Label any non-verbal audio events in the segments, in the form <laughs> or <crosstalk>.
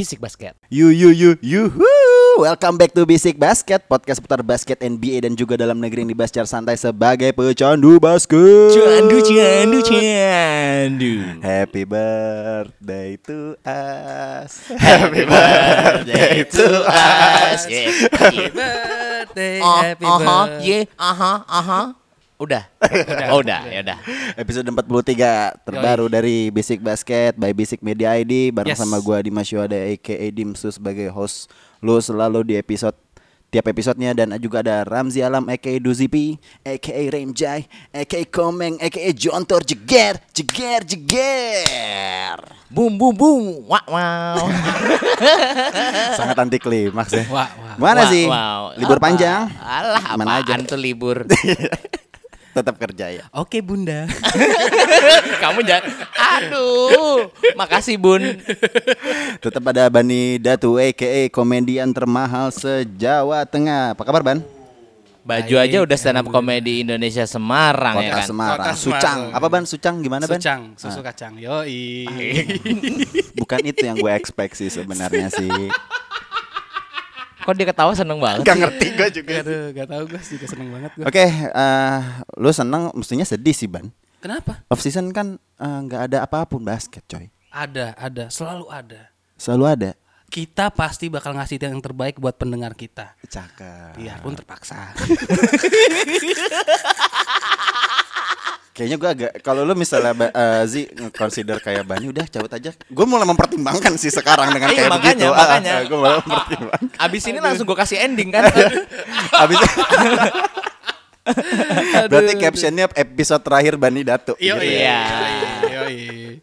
Bisik Basket. You you you yuhu. Welcome back to Basic Basket, podcast putar basket NBA dan juga dalam negeri yang dibahas secara santai sebagai pecandu basket. Candu, candu, candu. Happy birthday to us. Happy <laughs> birthday to us. Yeah. Happy birthday, Oh, happy aha, birthday. ye, aha, aha. Udah. Oh, udah, ya udah. Episode 43 terbaru dari Basic Basket by Basic Media ID bareng Yes. sama gua Dimas Yuada aka Dimsu sebagai host lu selalu di episode tiap episodenya dan juga ada Ramzi Alam aka Duzipi aka Remjai aka Komeng aka Jontor Jeger Jeger Jeger Boom, boom, boom. Wow, wow. <laughs> sangat anti klimaks ya Wah, wah. mana Wow, sih wow. libur Apa? panjang Alah, Mana apaan aja. tuh libur? <laughs> tetap kerja ya Oke bunda. <laughs> Kamu jangan. Aduh. Makasih, Bun. tetap ada Bani Datu aka komedian termahal se-Jawa Tengah apa kabar Ban Baju Baik, aja udah stand up comedy Indonesia Semarang ya Kota kan. Semarang Kota Sucang Semarang. apa Ban Sucang gimana Ban Sucang, susu kacang. Yoi. <laughs> Bukan itu yang gue expect sih sebenarnya sih. Kok dia ketawa seneng banget? Gak ngerti gue juga. Aduh, gak tau gue juga seneng banget gue. Oke, eh, lu seneng, mestinya sedih sih ban. Kenapa? Off season kan eh, nggak ada apa pun basket, coy. Ada, ada, selalu ada. Selalu ada. Kita pasti bakal ngasih yang terbaik buat pendengar kita. Cakep. Biarpun terpaksa. <laughs> Kayaknya gue agak kalau lu misalnya eh, Zi consider kayak Bani udah cabut aja. Gue mulai mempertimbangkan sih sekarang dengan Iya, kayak makanya, begitu. makanya. gue mulai mempertimbangkan. Abis ini langsung gue kasih ending kan. <laughs> Habis <laughs> Berarti captionnya episode terakhir Bani Datu. Yoi. gitu ya. Iya. Yoi.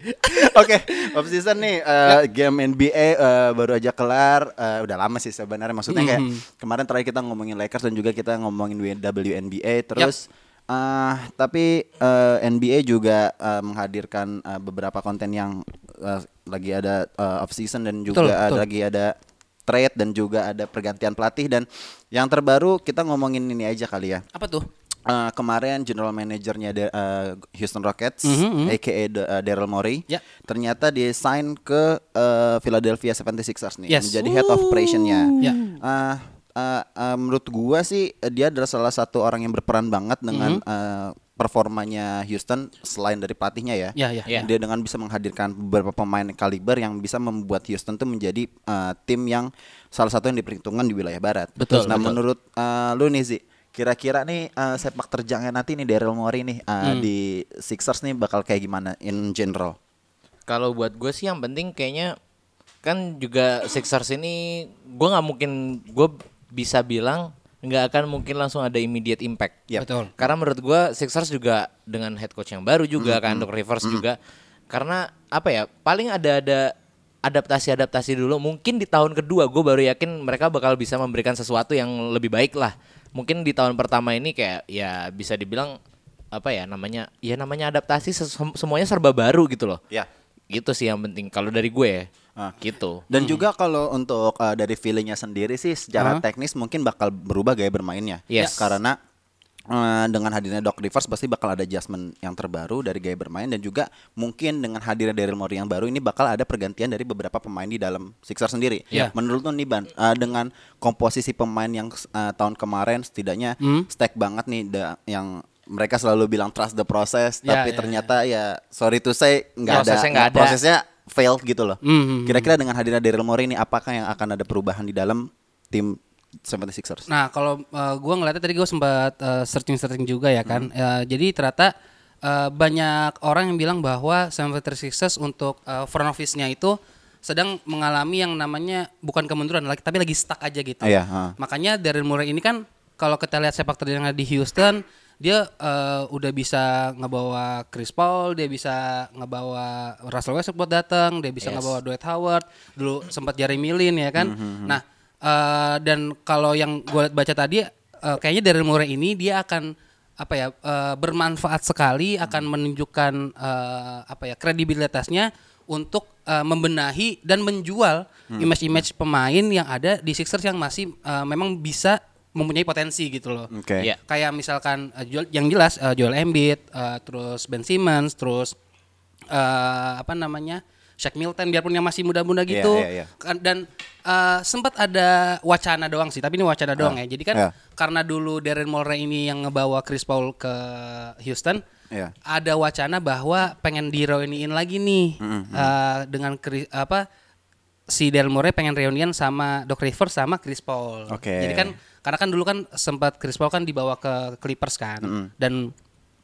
<laughs> Oke, off season nih eh, game NBA eh, baru aja kelar. Eh, udah lama sih sebenarnya. Maksudnya kayak kemarin terakhir kita ngomongin Lakers dan juga kita ngomongin WNBA terus. Eh, tapi eh, NBA juga eh, menghadirkan eh, beberapa konten yang eh, lagi ada eh, off season dan juga Betul, ada betul. lagi ada trade dan juga ada pergantian pelatih dan yang terbaru kita ngomongin ini aja kali ya. Apa tuh? Eh, kemarin general manajernya de- eh, Houston Rockets, Mhm, mhm. aka Daryl Morey, Ya. ternyata dia sign ke eh, Philadelphia 76ers nih, Yes. menjadi head of operationnya. Ya. Eh, eh, eh, menurut gua sih eh, dia adalah salah satu orang yang berperan banget dengan Mhm. eh, performanya Houston selain dari pelatihnya ya. Ya, ya. Ya. Dia dengan bisa menghadirkan beberapa pemain kaliber yang bisa membuat Houston tuh menjadi eh, tim yang salah satu yang diperhitungkan di wilayah barat. Betul, Nah, betul. menurut eh, lu nih Zi, kira-kira nih eh, sepak terjangnya nanti nih Daryl Morey nih eh, Hmm. di Sixers nih bakal kayak gimana in general? Kalau buat gue sih yang penting kayaknya kan juga Sixers ini gue nggak mungkin gue bisa bilang nggak akan mungkin langsung ada immediate impact. Yap. Betul. Karena menurut gue Sixers juga dengan head coach yang baru juga kan Doc Rivers juga karena apa ya paling ada ada adaptasi-adaptasi dulu mungkin di tahun kedua gue baru yakin mereka bakal bisa memberikan sesuatu yang lebih baik lah mungkin di tahun pertama ini kayak ya bisa dibilang apa ya namanya ya namanya adaptasi semuanya serba baru gitu loh Ya. gitu sih yang penting kalau dari gue ya Ah. gitu Dan juga kalau untuk uh, dari feelingnya sendiri sih secara Hah? teknis mungkin bakal berubah gaya bermainnya. Yes. Karena uh, dengan hadirnya Doc Rivers pasti bakal ada adjustment yang terbaru dari gaya bermain dan juga mungkin dengan hadirnya Daryl Morey yang baru ini bakal ada pergantian dari beberapa pemain di dalam Sixers sendiri. Ya. Menurut lu nih Ban, uh, dengan komposisi pemain yang uh, tahun kemarin setidaknya Hmm. stack banget nih da- yang mereka selalu bilang trust the process Ya, tapi ya, ternyata ya sorry to say nggak ada Prosesnya nggak ada. prosesnya failed gitu loh. Mhm. Kira-kira dengan hadirnya Daryl Morey ini apakah yang akan ada perubahan di dalam tim 76ers? Nah, kalau uh, gua ngeliatnya tadi gue sempat uh, searching-searching juga ya kan. Uh, jadi ternyata uh, banyak orang yang bilang bahwa 76ers untuk uh, front office-nya itu sedang mengalami yang namanya bukan kemunduran lagi tapi lagi stuck aja gitu. Iya, ha. Makanya Daryl Morey ini kan kalau kita lihat sepak terjangnya di Houston dia eh, udah bisa ngebawa Chris Paul, dia bisa ngebawa Russell Westbrook buat datang, dia bisa Yes. ngebawa Dwight Howard, dulu sempat Jeremy Lin ya kan. Nah, eh, dan kalau yang gue baca tadi eh, kayaknya Daryl Morey ini dia akan apa ya eh, bermanfaat sekali akan menunjukkan eh, apa ya kredibilitasnya untuk eh, membenahi dan menjual image-image pemain yang ada di Sixers yang masih eh, memang bisa mempunyai potensi gitu loh. Oke. Iya. Kayak misalkan Joel- yang jelas eh, Joel Embiid, eh, terus Ben Simmons, terus eh, apa namanya Shaq Milton biarpun yang masih muda-muda Iya, gitu. iya, iya. Kan- Dan eh, sempat ada wacana doang sih, tapi ini wacana doang ya. Jadi kan Iya. karena dulu Darren Mulray ini yang ngebawa Chris Paul ke Houston, Iya. ada wacana bahwa pengen di reuniin lagi nih eh, dengan Chris- apa si Daryl Morey pengen reunian sama Doc Rivers sama Chris Paul. Oke. Jadi kan karena kan dulu kan sempat Chris Paul kan dibawa ke Clippers kan dan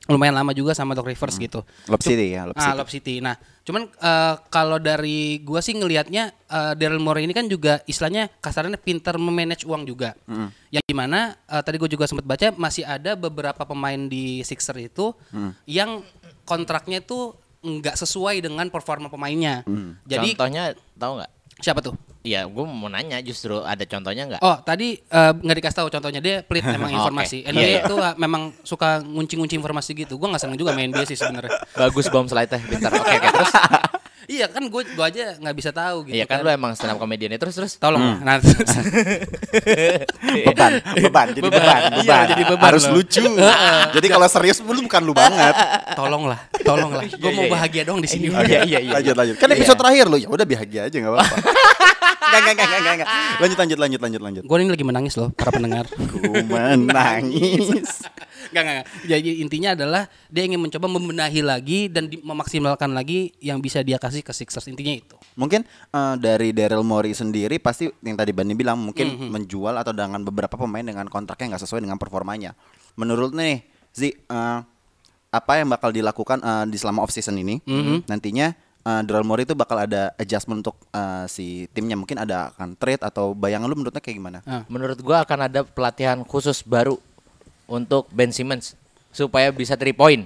lumayan lama juga sama Doc Rivers gitu. Lob City ya, Lob Ah, City. Lob City. Nah, cuman eh, kalau dari gua sih ngelihatnya eh, Daryl Morey ini kan juga istilahnya kasarnya pinter memanage uang juga. Yang di mana eh, tadi gue juga sempat baca masih ada beberapa pemain di Sixer itu yang kontraknya itu nggak sesuai dengan performa pemainnya. Jadi Contohnya tahu nggak? Siapa tuh? Iya, gue mau nanya justru ada contohnya nggak? Oh tadi eh, nggak dikasih tahu contohnya dia pelit <laughs> emang Oh, informasi. NBA Iya, iya. itu ah, memang suka ngunci-ngunci informasi gitu. Gua nggak seneng juga main NBA sih sebenarnya. Bagus bom slide-nya, pintar. Oke, oke, terus? <laughs> iya kan gue gua aja nggak bisa tahu gitu. Iya kan lu emang stand up comedian terus terus. Tolong lah. Nah, terus- <laughs> beban, beban, jadi beban, Iya, beban. jadi beban Harus loh. lucu. <laughs> jadi kalau serius lu bukan lu banget. tolonglah, tolonglah. Gue Iya, mau iya, bahagia dong di sini. Iya, iya, iya. lanjut, lanjut. Kan episode terakhir lu ya udah bahagia aja enggak apa-apa. Enggak, enggak, enggak, enggak, enggak. Lanjut, lanjut, lanjut, lanjut, lanjut. Gue ini lagi menangis loh para pendengar. Ku menangis. <laughs> Enggak, enggak, enggak. Jadi intinya adalah dia ingin mencoba membenahi lagi dan di- memaksimalkan lagi yang bisa dia kasih ke Sixers. Intinya itu. Mungkin eh, dari Daryl Morey sendiri pasti yang tadi Bani bilang mungkin Mhm. menjual atau dengan beberapa pemain dengan kontraknya nggak sesuai dengan performanya. Menurut nih, Zi, eh, apa yang bakal dilakukan eh, di selama off season ini? Mhm. Nantinya eh, Daryl Morey itu bakal ada adjustment untuk eh, si timnya. Mungkin ada akan trade atau bayangan lu menurutnya kayak gimana? Ah. Menurut gua akan ada pelatihan khusus baru untuk Ben Simmons supaya bisa three point.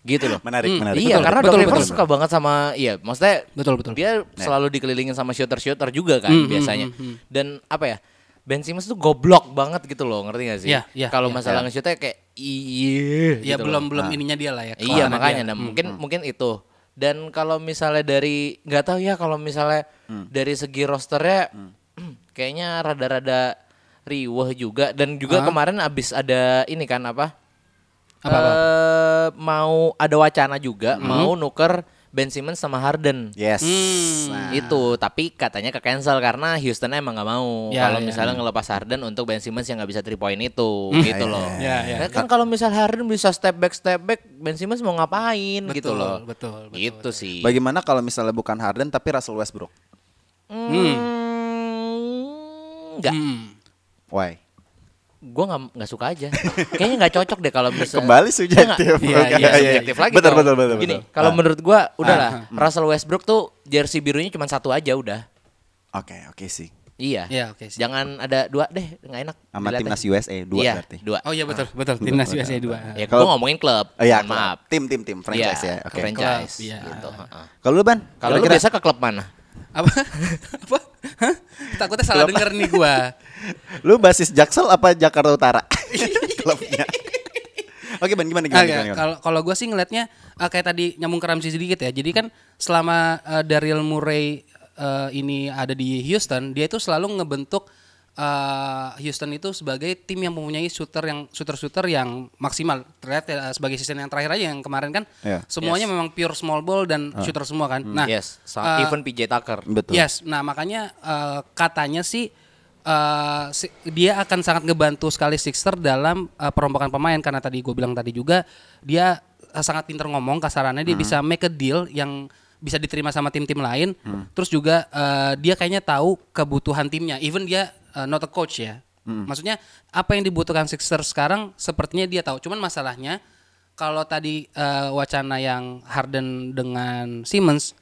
Gitu loh. Menarik, menarik. Iya, Betul, karena betul, Doc betul, Rivers betul. suka banget sama iya, maksudnya Betul, betul. Dia selalu dikelilingin sama shooter-shooter juga kan Hmm, hmm, biasanya. hmm, hmm. Dan apa ya? Ben Simmons tuh goblok banget gitu loh, ngerti gak sih? Iya, iya, Kalau iya. masalah nge-shootnya kayak iya Ya gitu belum loh. belum ininya dia lah ya. Iya makanya, dia. nah, mungkin mungkin itu. Dan kalau misalnya dari nggak tahu ya kalau misalnya dari segi rosternya <clears throat> kayaknya rada-rada riweh juga dan juga kemarin abis ada ini kan apa? Apa, apa? Eh, mau ada wacana juga mau nuker Ben Simmons sama Harden. Yes. Hmm. Nah, Itu tapi katanya ke cancel karena Houston emang nggak mau Ya, kalau ya. misalnya ngelepas Harden untuk Ben Simmons yang nggak bisa three point itu gitu loh. Ya, ya. Nah, kan kalau misal Harden bisa step back step back Ben Simmons mau ngapain gitu Betul, loh. betul, betul, Gitu sih. Bagaimana kalau misalnya bukan Harden tapi Russell Westbrook? Hmm, enggak. Hmm. Why? Gue nggak nggak suka aja. Kayaknya nggak cocok deh kalau misalnya Kembali subjektif. Iya, iya, Iya, iya. subjektif lagi. Betul, betul, betul, Gini, kalau Ah. menurut gua udahlah. Russell Westbrook tuh jersey birunya cuma satu aja udah. Oke, oke sih. Iya. Iya, oke sih. Jangan ada dua deh, nggak enak. Sama dilihat timnas deh. USA dua iya, berarti. Dua. Oh iya betul, betul. Timnas USA 2. Ya, Kalau- gua ngomongin klub. Oh iya, maaf. tim tim tim franchise Iya, ya. Oke. Franchise. Iya. Gitu. Kalau lu Ban? Kalau lu Kira-kira- biasa ke klub mana? Apa? <laughs> Apa? Hah? Takutnya salah denger nih gua. <laughs> Lu basis Jaksel apa Jakarta Utara? <laughs> Klubnya. Oke, Ban gimana gimana? Gimana, gimana? Kalau kalau gue sih ngelihatnya eh, kayak tadi nyambung ke Ramsey sedikit ya. Jadi kan selama eh, Daryl Murray eh, ini ada di Houston, dia itu selalu ngebentuk eh, Houston itu sebagai tim yang mempunyai shooter yang shooter-shooter yang maksimal. Terlihat ya, sebagai season yang terakhir aja yang kemarin kan Iya. semuanya memang pure small ball dan shooter semua kan. Nah, yes, sa- eh, even PJ Tucker. Betul. Yes, nah makanya eh, katanya sih eh, si- dia akan sangat ngebantu sekali Sixer dalam eh, perombakan pemain karena tadi gue bilang tadi juga dia sangat pinter ngomong kasarannya dia bisa make a deal yang bisa diterima sama tim-tim lain. Terus juga eh, dia kayaknya tahu kebutuhan timnya. Even dia eh, not a coach ya. Maksudnya apa yang dibutuhkan Sixer sekarang sepertinya dia tahu. Cuman masalahnya kalau tadi eh, wacana yang Harden dengan Simmons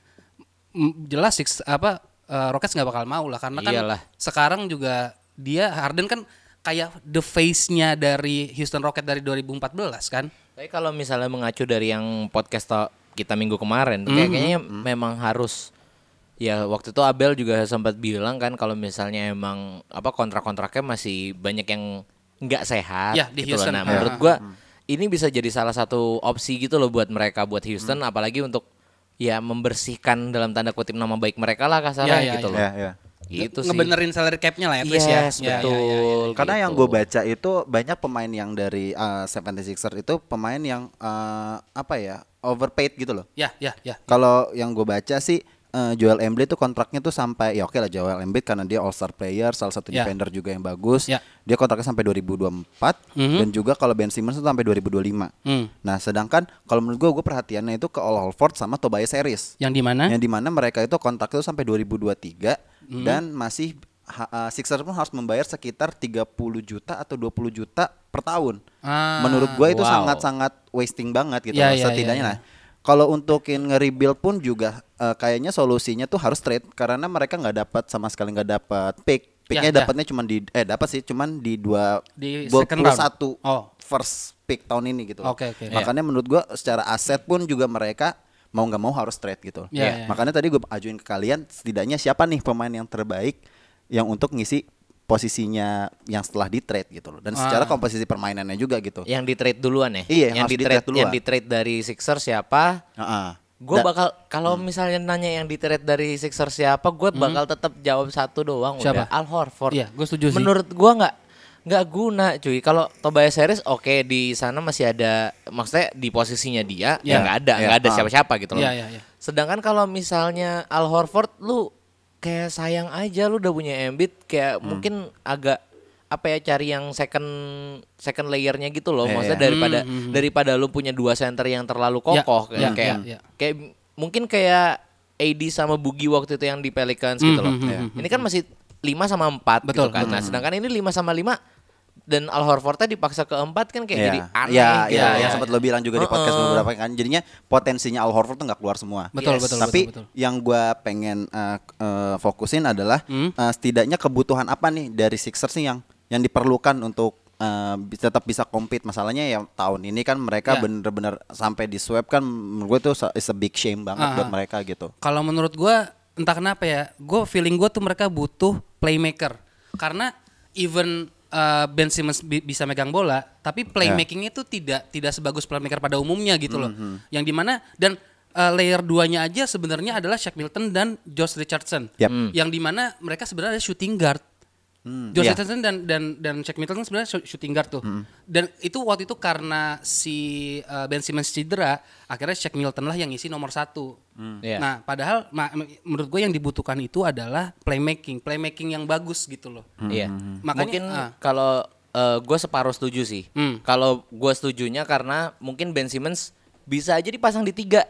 jelas six apa eh, Rockets nggak bakal mau lah karena kan Iyalah. sekarang juga dia Harden kan kayak the face-nya dari Houston Rockets dari 2014 kan. Tapi kalau misalnya mengacu dari yang podcast kita minggu kemarin, tuh kayak- kayaknya memang harus ya waktu itu Abel juga sempat bilang kan kalau misalnya emang apa kontrak-kontraknya masih banyak yang nggak sehat Ya, di gitu loh. Houston. Nah, Ya. menurut gua ini bisa jadi salah satu opsi gitu loh buat mereka buat Houston apalagi untuk ya membersihkan dalam tanda kutip nama baik mereka lah kasarnya Ya, ya, gitu ya. loh. Ya, ya. Gitu sih. Ngebenerin salary cap-nya lah at least ya. Yes, Ya, ya, ya, ya, betul. ya. Karena yang gitu. gue baca itu banyak pemain yang dari uh, 76er itu pemain yang uh, apa ya overpaid gitu loh. Ya, ya, ya. Kalau yang gue baca sih eh, Joel Embiid tuh kontraknya tuh sampai ya oke lah Joel Embiid karena dia All Star player, salah satu Ya. defender juga yang bagus. Ya. Dia kontraknya sampai 2024 Mhm. dan juga kalau Ben Simmons itu sampai 2025. Hmm. Nah, sedangkan kalau menurut gue gue perhatiannya itu ke Al Horford sama Tobias Harris. Yang di mana? Yang di mana mereka itu kontrak itu sampai 2023 Hmm. dan masih ha- uh, Sixers pun harus membayar sekitar 30 juta atau 20 juta per tahun. Ah, Menurut gue itu wow. sangat-sangat wasting banget gitu Ya, loh, ya, setidaknya ya, ya. lah. Kalau untuk nge-rebuild pun juga uh, kayaknya solusinya tuh harus trade karena mereka nggak dapat sama sekali nggak dapat pick. Picknya Ya, ya. dapatnya cuma di eh dapat sih cuman di dua Di satu Oh. first pick tahun ini gitu. loh. Oke, oke. Makanya menurut gua secara aset pun juga mereka mau nggak mau harus trade gitu. Ya, ya. Makanya tadi gue ajuin ke kalian setidaknya siapa nih pemain yang terbaik yang untuk ngisi posisinya yang setelah di trade gitu loh. Dan secara Ah. komposisi permainannya juga gitu. Yang di trade duluan ya? Iya, yang yang di di-trade trade duluan. yang di trade dari Sixers siapa? Heeh. Gue Da- bakal kalau misalnya nanya yang di trade dari Sixers siapa, gue bakal tetap jawab satu doang Siapa? udah Al Horford. Iya, gua setuju sih. Menurut gue nggak nggak guna cuy. Kalau Tobias Harris oke di sana masih ada maksudnya di posisinya dia Iya. ya nggak ada Iya, nggak ada ah. siapa-siapa gitu loh. Iya, iya, iya. Sedangkan kalau misalnya Al Horford lu kayak sayang aja lu udah punya Embiid kayak Hmm. mungkin agak apa ya cari yang second second layernya gitu loh. Iya, Maksudnya iya. daripada Hmm, hmm, hmm. daripada lu punya dua center yang terlalu Ya, kokoh ya, kayak kayak, ya, ya. kayak mungkin kayak AD sama Boogie waktu itu yang di Pelicans gitu Hmm, loh. hmm, hmm, Iya. hmm, Ini kan masih 5 sama 4 Betul, gitu kan. Nah, sedangkan ini 5 sama 5 dan Al Horfordnya dipaksa ke 4 kan kayak Iya. jadi aneh Iya, gitu. iya, ya, yang sempat lo bilang juga di podcast beberapa kan. Jadinya potensinya Al Horford tuh nggak keluar semua. Betul, Yes. betul, Tapi betul, betul. yang gua pengen uh, uh, fokusin adalah Hmm. uh, setidaknya kebutuhan apa nih dari Sixers nih yang yang diperlukan untuk uh, tetap bisa compete. Masalahnya ya tahun ini kan mereka Ya. bener-bener sampai di swap kan menurut gue tuh sa- is a big shame banget Ah, buat ah. mereka gitu. Kalau menurut gua entah kenapa ya, gue feeling gue tuh mereka butuh playmaker karena even uh, Ben Simmons bi- bisa megang bola, tapi playmakingnya itu tidak tidak sebagus playmaker pada umumnya gitu loh. Yang di mana dan uh, layer duanya aja sebenarnya adalah Shaq Milton dan Josh Richardson. Yap. Hmm. Yang di mana mereka sebenarnya ada shooting guard. Hmm, Josh iya. Richardson dan dan dan Shaq Milton kan sebenarnya shoot- shooting guard tuh. Dan itu waktu itu karena si uh, Ben Simmons cedera, akhirnya Shaq Milton lah yang ngisi nomor satu. Iya. Nah, padahal ma- menurut gue yang dibutuhkan itu adalah playmaking, playmaking yang bagus gitu loh. Iya. Makanya, mungkin ah. kalau gue separuh setuju sih. Hmm. Kalau gue setujunya karena mungkin Ben Simmons bisa aja dipasang di tiga.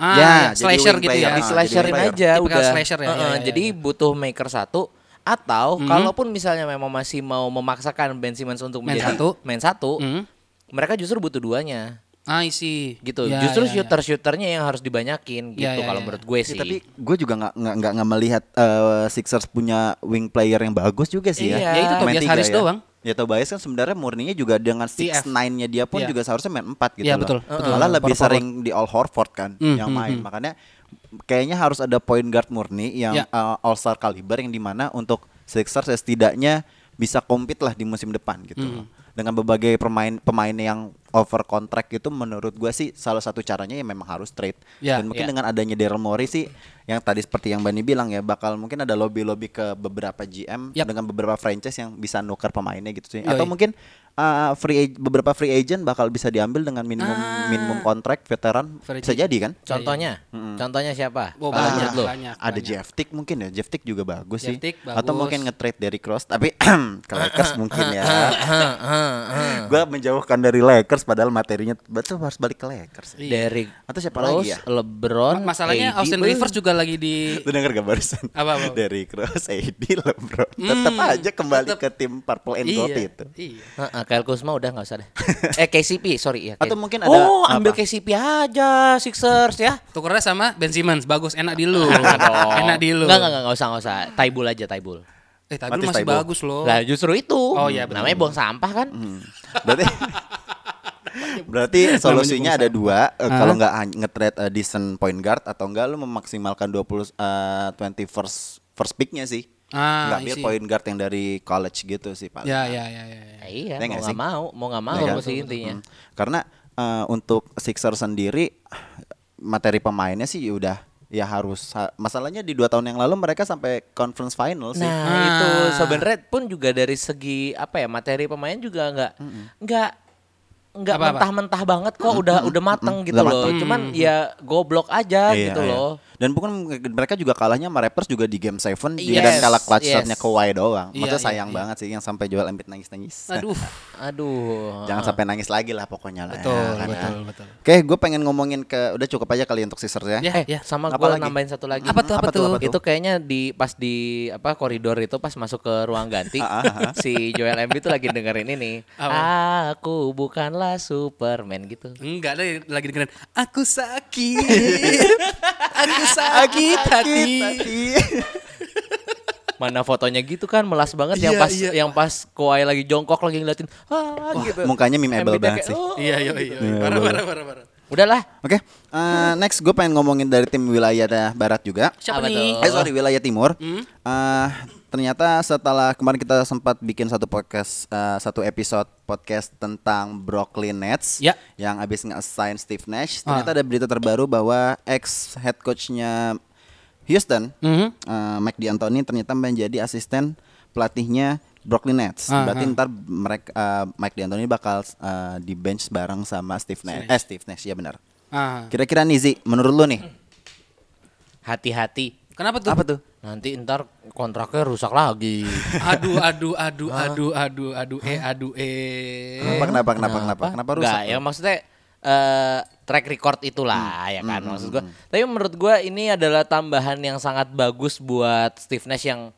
Ah, Ya, ya, jadi slasher gitu ya. Di slasherin aja udah. slasher ya, Heeh, ya, ya, jadi ya. butuh maker satu atau kalaupun misalnya memang masih mau memaksakan Ben Simmons untuk Main menjadi satu. main satu, Hmm. mereka justru butuh duanya Ah, isi. gitu. Ya, justru ya, ya. shooter-shooternya yang harus dibanyakin gitu Ya, ya, kalau ya. menurut gue Ya, sih. tapi gue juga nggak nggak nggak nggak melihat uh, Sixers punya wing player yang bagus juga sih Iya. ya. Ya, itu Main Tobias Harris ya. doang. Ya Tobias kan sebenarnya murninya juga dengan six TF. nine-nya dia pun Iya. juga seharusnya main 4 gitu Iya, loh. betul, betul. Malah lebih Power forward. sering di All Horford kan Hmm, yang main. hmm. Makanya kayaknya harus ada point guard murni yang Ya. uh, All Star caliber yang di mana untuk Sixers ya setidaknya bisa compete lah di musim depan gitu loh. Dengan berbagai pemain pemain yang over contract itu menurut gua sih salah satu caranya ya memang harus trade. Ya, Dan mungkin ya. dengan adanya Daryl Morey sih yang tadi seperti yang Bani bilang ya bakal mungkin ada lobby-lobby ke beberapa GM Yap. dengan beberapa franchise yang bisa nuker pemainnya gitu sih. Yoi. Atau mungkin uh, free beberapa free agent bakal bisa diambil dengan minimum Ah. minimum kontrak veteran Free bisa jadi kan? Contohnya, contohnya siapa? Oh, banyak, menurut lu? banyak, ada banyak. Jeff Tick mungkin ya Jeff Tick juga bagus sih Jeff Tick atau bagus. mungkin nge-trade dari Cross tapi <clears throat> ke Lakers <clears throat> mungkin ya <clears throat> gua menjauhkan dari Lakers padahal materinya betul harus balik ke Lakers Iya. Derrick Atau siapa Rose, lagi ya? LeBron, Masalahnya AD, Austin. Rivers juga lagi di Lu denger gak barusan? Apa, apa? Dari Cross, AD, LeBron Tetap aja kembali tetep. ke tim Purple and Gold Iya, itu Iya. Heeh, Kyle Kuzma udah nggak usah deh. <laughs> eh KCP, sorry ya. Atau mungkin ada Oh, ambil apa? KCP aja Sixers ya. Tukernya sama Ben Simmons, bagus, enak di lu. <laughs> Enak di lu. Enggak, enggak, enggak, enggak usah, enggak usah. Taibul aja, Taibul. Eh, tapi Matis masih bagus loh. Lah justru itu. Oh, iya, betul. Namanya buang sampah kan? Hmm. Berarti <laughs> Berarti solusinya ada dua Eh, kalau nggak nge-trade a decent point guard atau enggak lu memaksimalkan 20 eh 20 first first picknya sih. Ah, Nggak ambil I see. point guard yang dari college gitu sih paling. Ya, ya, ya, ya. ya. Ya, iya, Ya mau nggak mau, mau nggak mau Ya kan? sih intinya. Hmm. Karena eh, untuk Sixers sendiri materi pemainnya sih udah ya harus ha- masalahnya di dua tahun yang lalu mereka sampai conference final sih. Nah, Ah. itu sebenarnya pun juga dari segi apa ya materi pemain juga nggak nggak nggak mentah-mentah banget kok udah udah mateng gitu Udah loh. mateng. Cuman ya goblok aja Iya, gitu iya. loh. Dan bukan mereka juga kalahnya sama Raptors juga di game 7 Yes, dan kalah clutch yes. shotnya Kawhi doang. Iya, Maksudnya iya, sayang iya. banget sih yang sampai Joel Embiid nangis-nangis. Aduh. <laughs> Aduh. Jangan sampai nangis lagi lah pokoknya lah. Betul, ya, kan, ya. betul, betul. Oke, gue pengen ngomongin ke udah cukup aja kali untuk Sixers ya. Ya, Eh, ya. sama Apa gue nambahin satu lagi. Apa tuh, apa Apa tuh, tuh? apa tuh? Itu kayaknya di pas di apa koridor itu pas masuk ke ruang ganti <laughs> si Joel Embiid tuh lagi dengerin ini. Aku bukanlah Superman gitu. Enggak ada lagi dengerin aku sakit. <laughs> aku sakit hati. Mana fotonya gitu kan melas banget yang Iya, pas iya. yang pas Kawhi lagi jongkok lagi ngeliatin ah gitu. Mukanya Embiidnya banget kayak, sih. "Oh." Iya, iya, iya. Parah, parah, parah, parah. Udahlah. Oke, eh, next gue pengen ngomongin dari tim wilayah da- barat juga. Siapa Apa nih? tuh? Eh sorry wilayah timur. Hmm? Eh, ternyata setelah kemarin kita sempat bikin satu podcast, eh, satu episode podcast tentang Brooklyn Nets Ya. yang abis nge-assign Steve Nash. Ah. Ternyata ada berita terbaru bahwa ex head coachnya Houston, Mhm. eh, Mike D'Antoni ternyata menjadi asisten pelatihnya Brooklyn Nets. Ah, Berarti ah. ntar mereka eh, Mike D'Antoni bakal eh, di bench bareng sama Steve Nash. Eh Steve Nash ya benar. Ah. Kira-kira nih Zi, menurut lu nih Hati-hati. Kenapa tuh? apa tuh? Nanti ntar kontraknya rusak lagi. <laughs> Aduh, aduh, aduh, aduh, aduh, aduh, eh, aduh, eh. Kenapa kenapa kenapa kenapa kenapa rusak? Enggak, ya maksudnya eh track record itulah Hmm. ya kan maksud gua. Tapi menurut gua ini adalah tambahan yang sangat bagus buat Steve Nash yang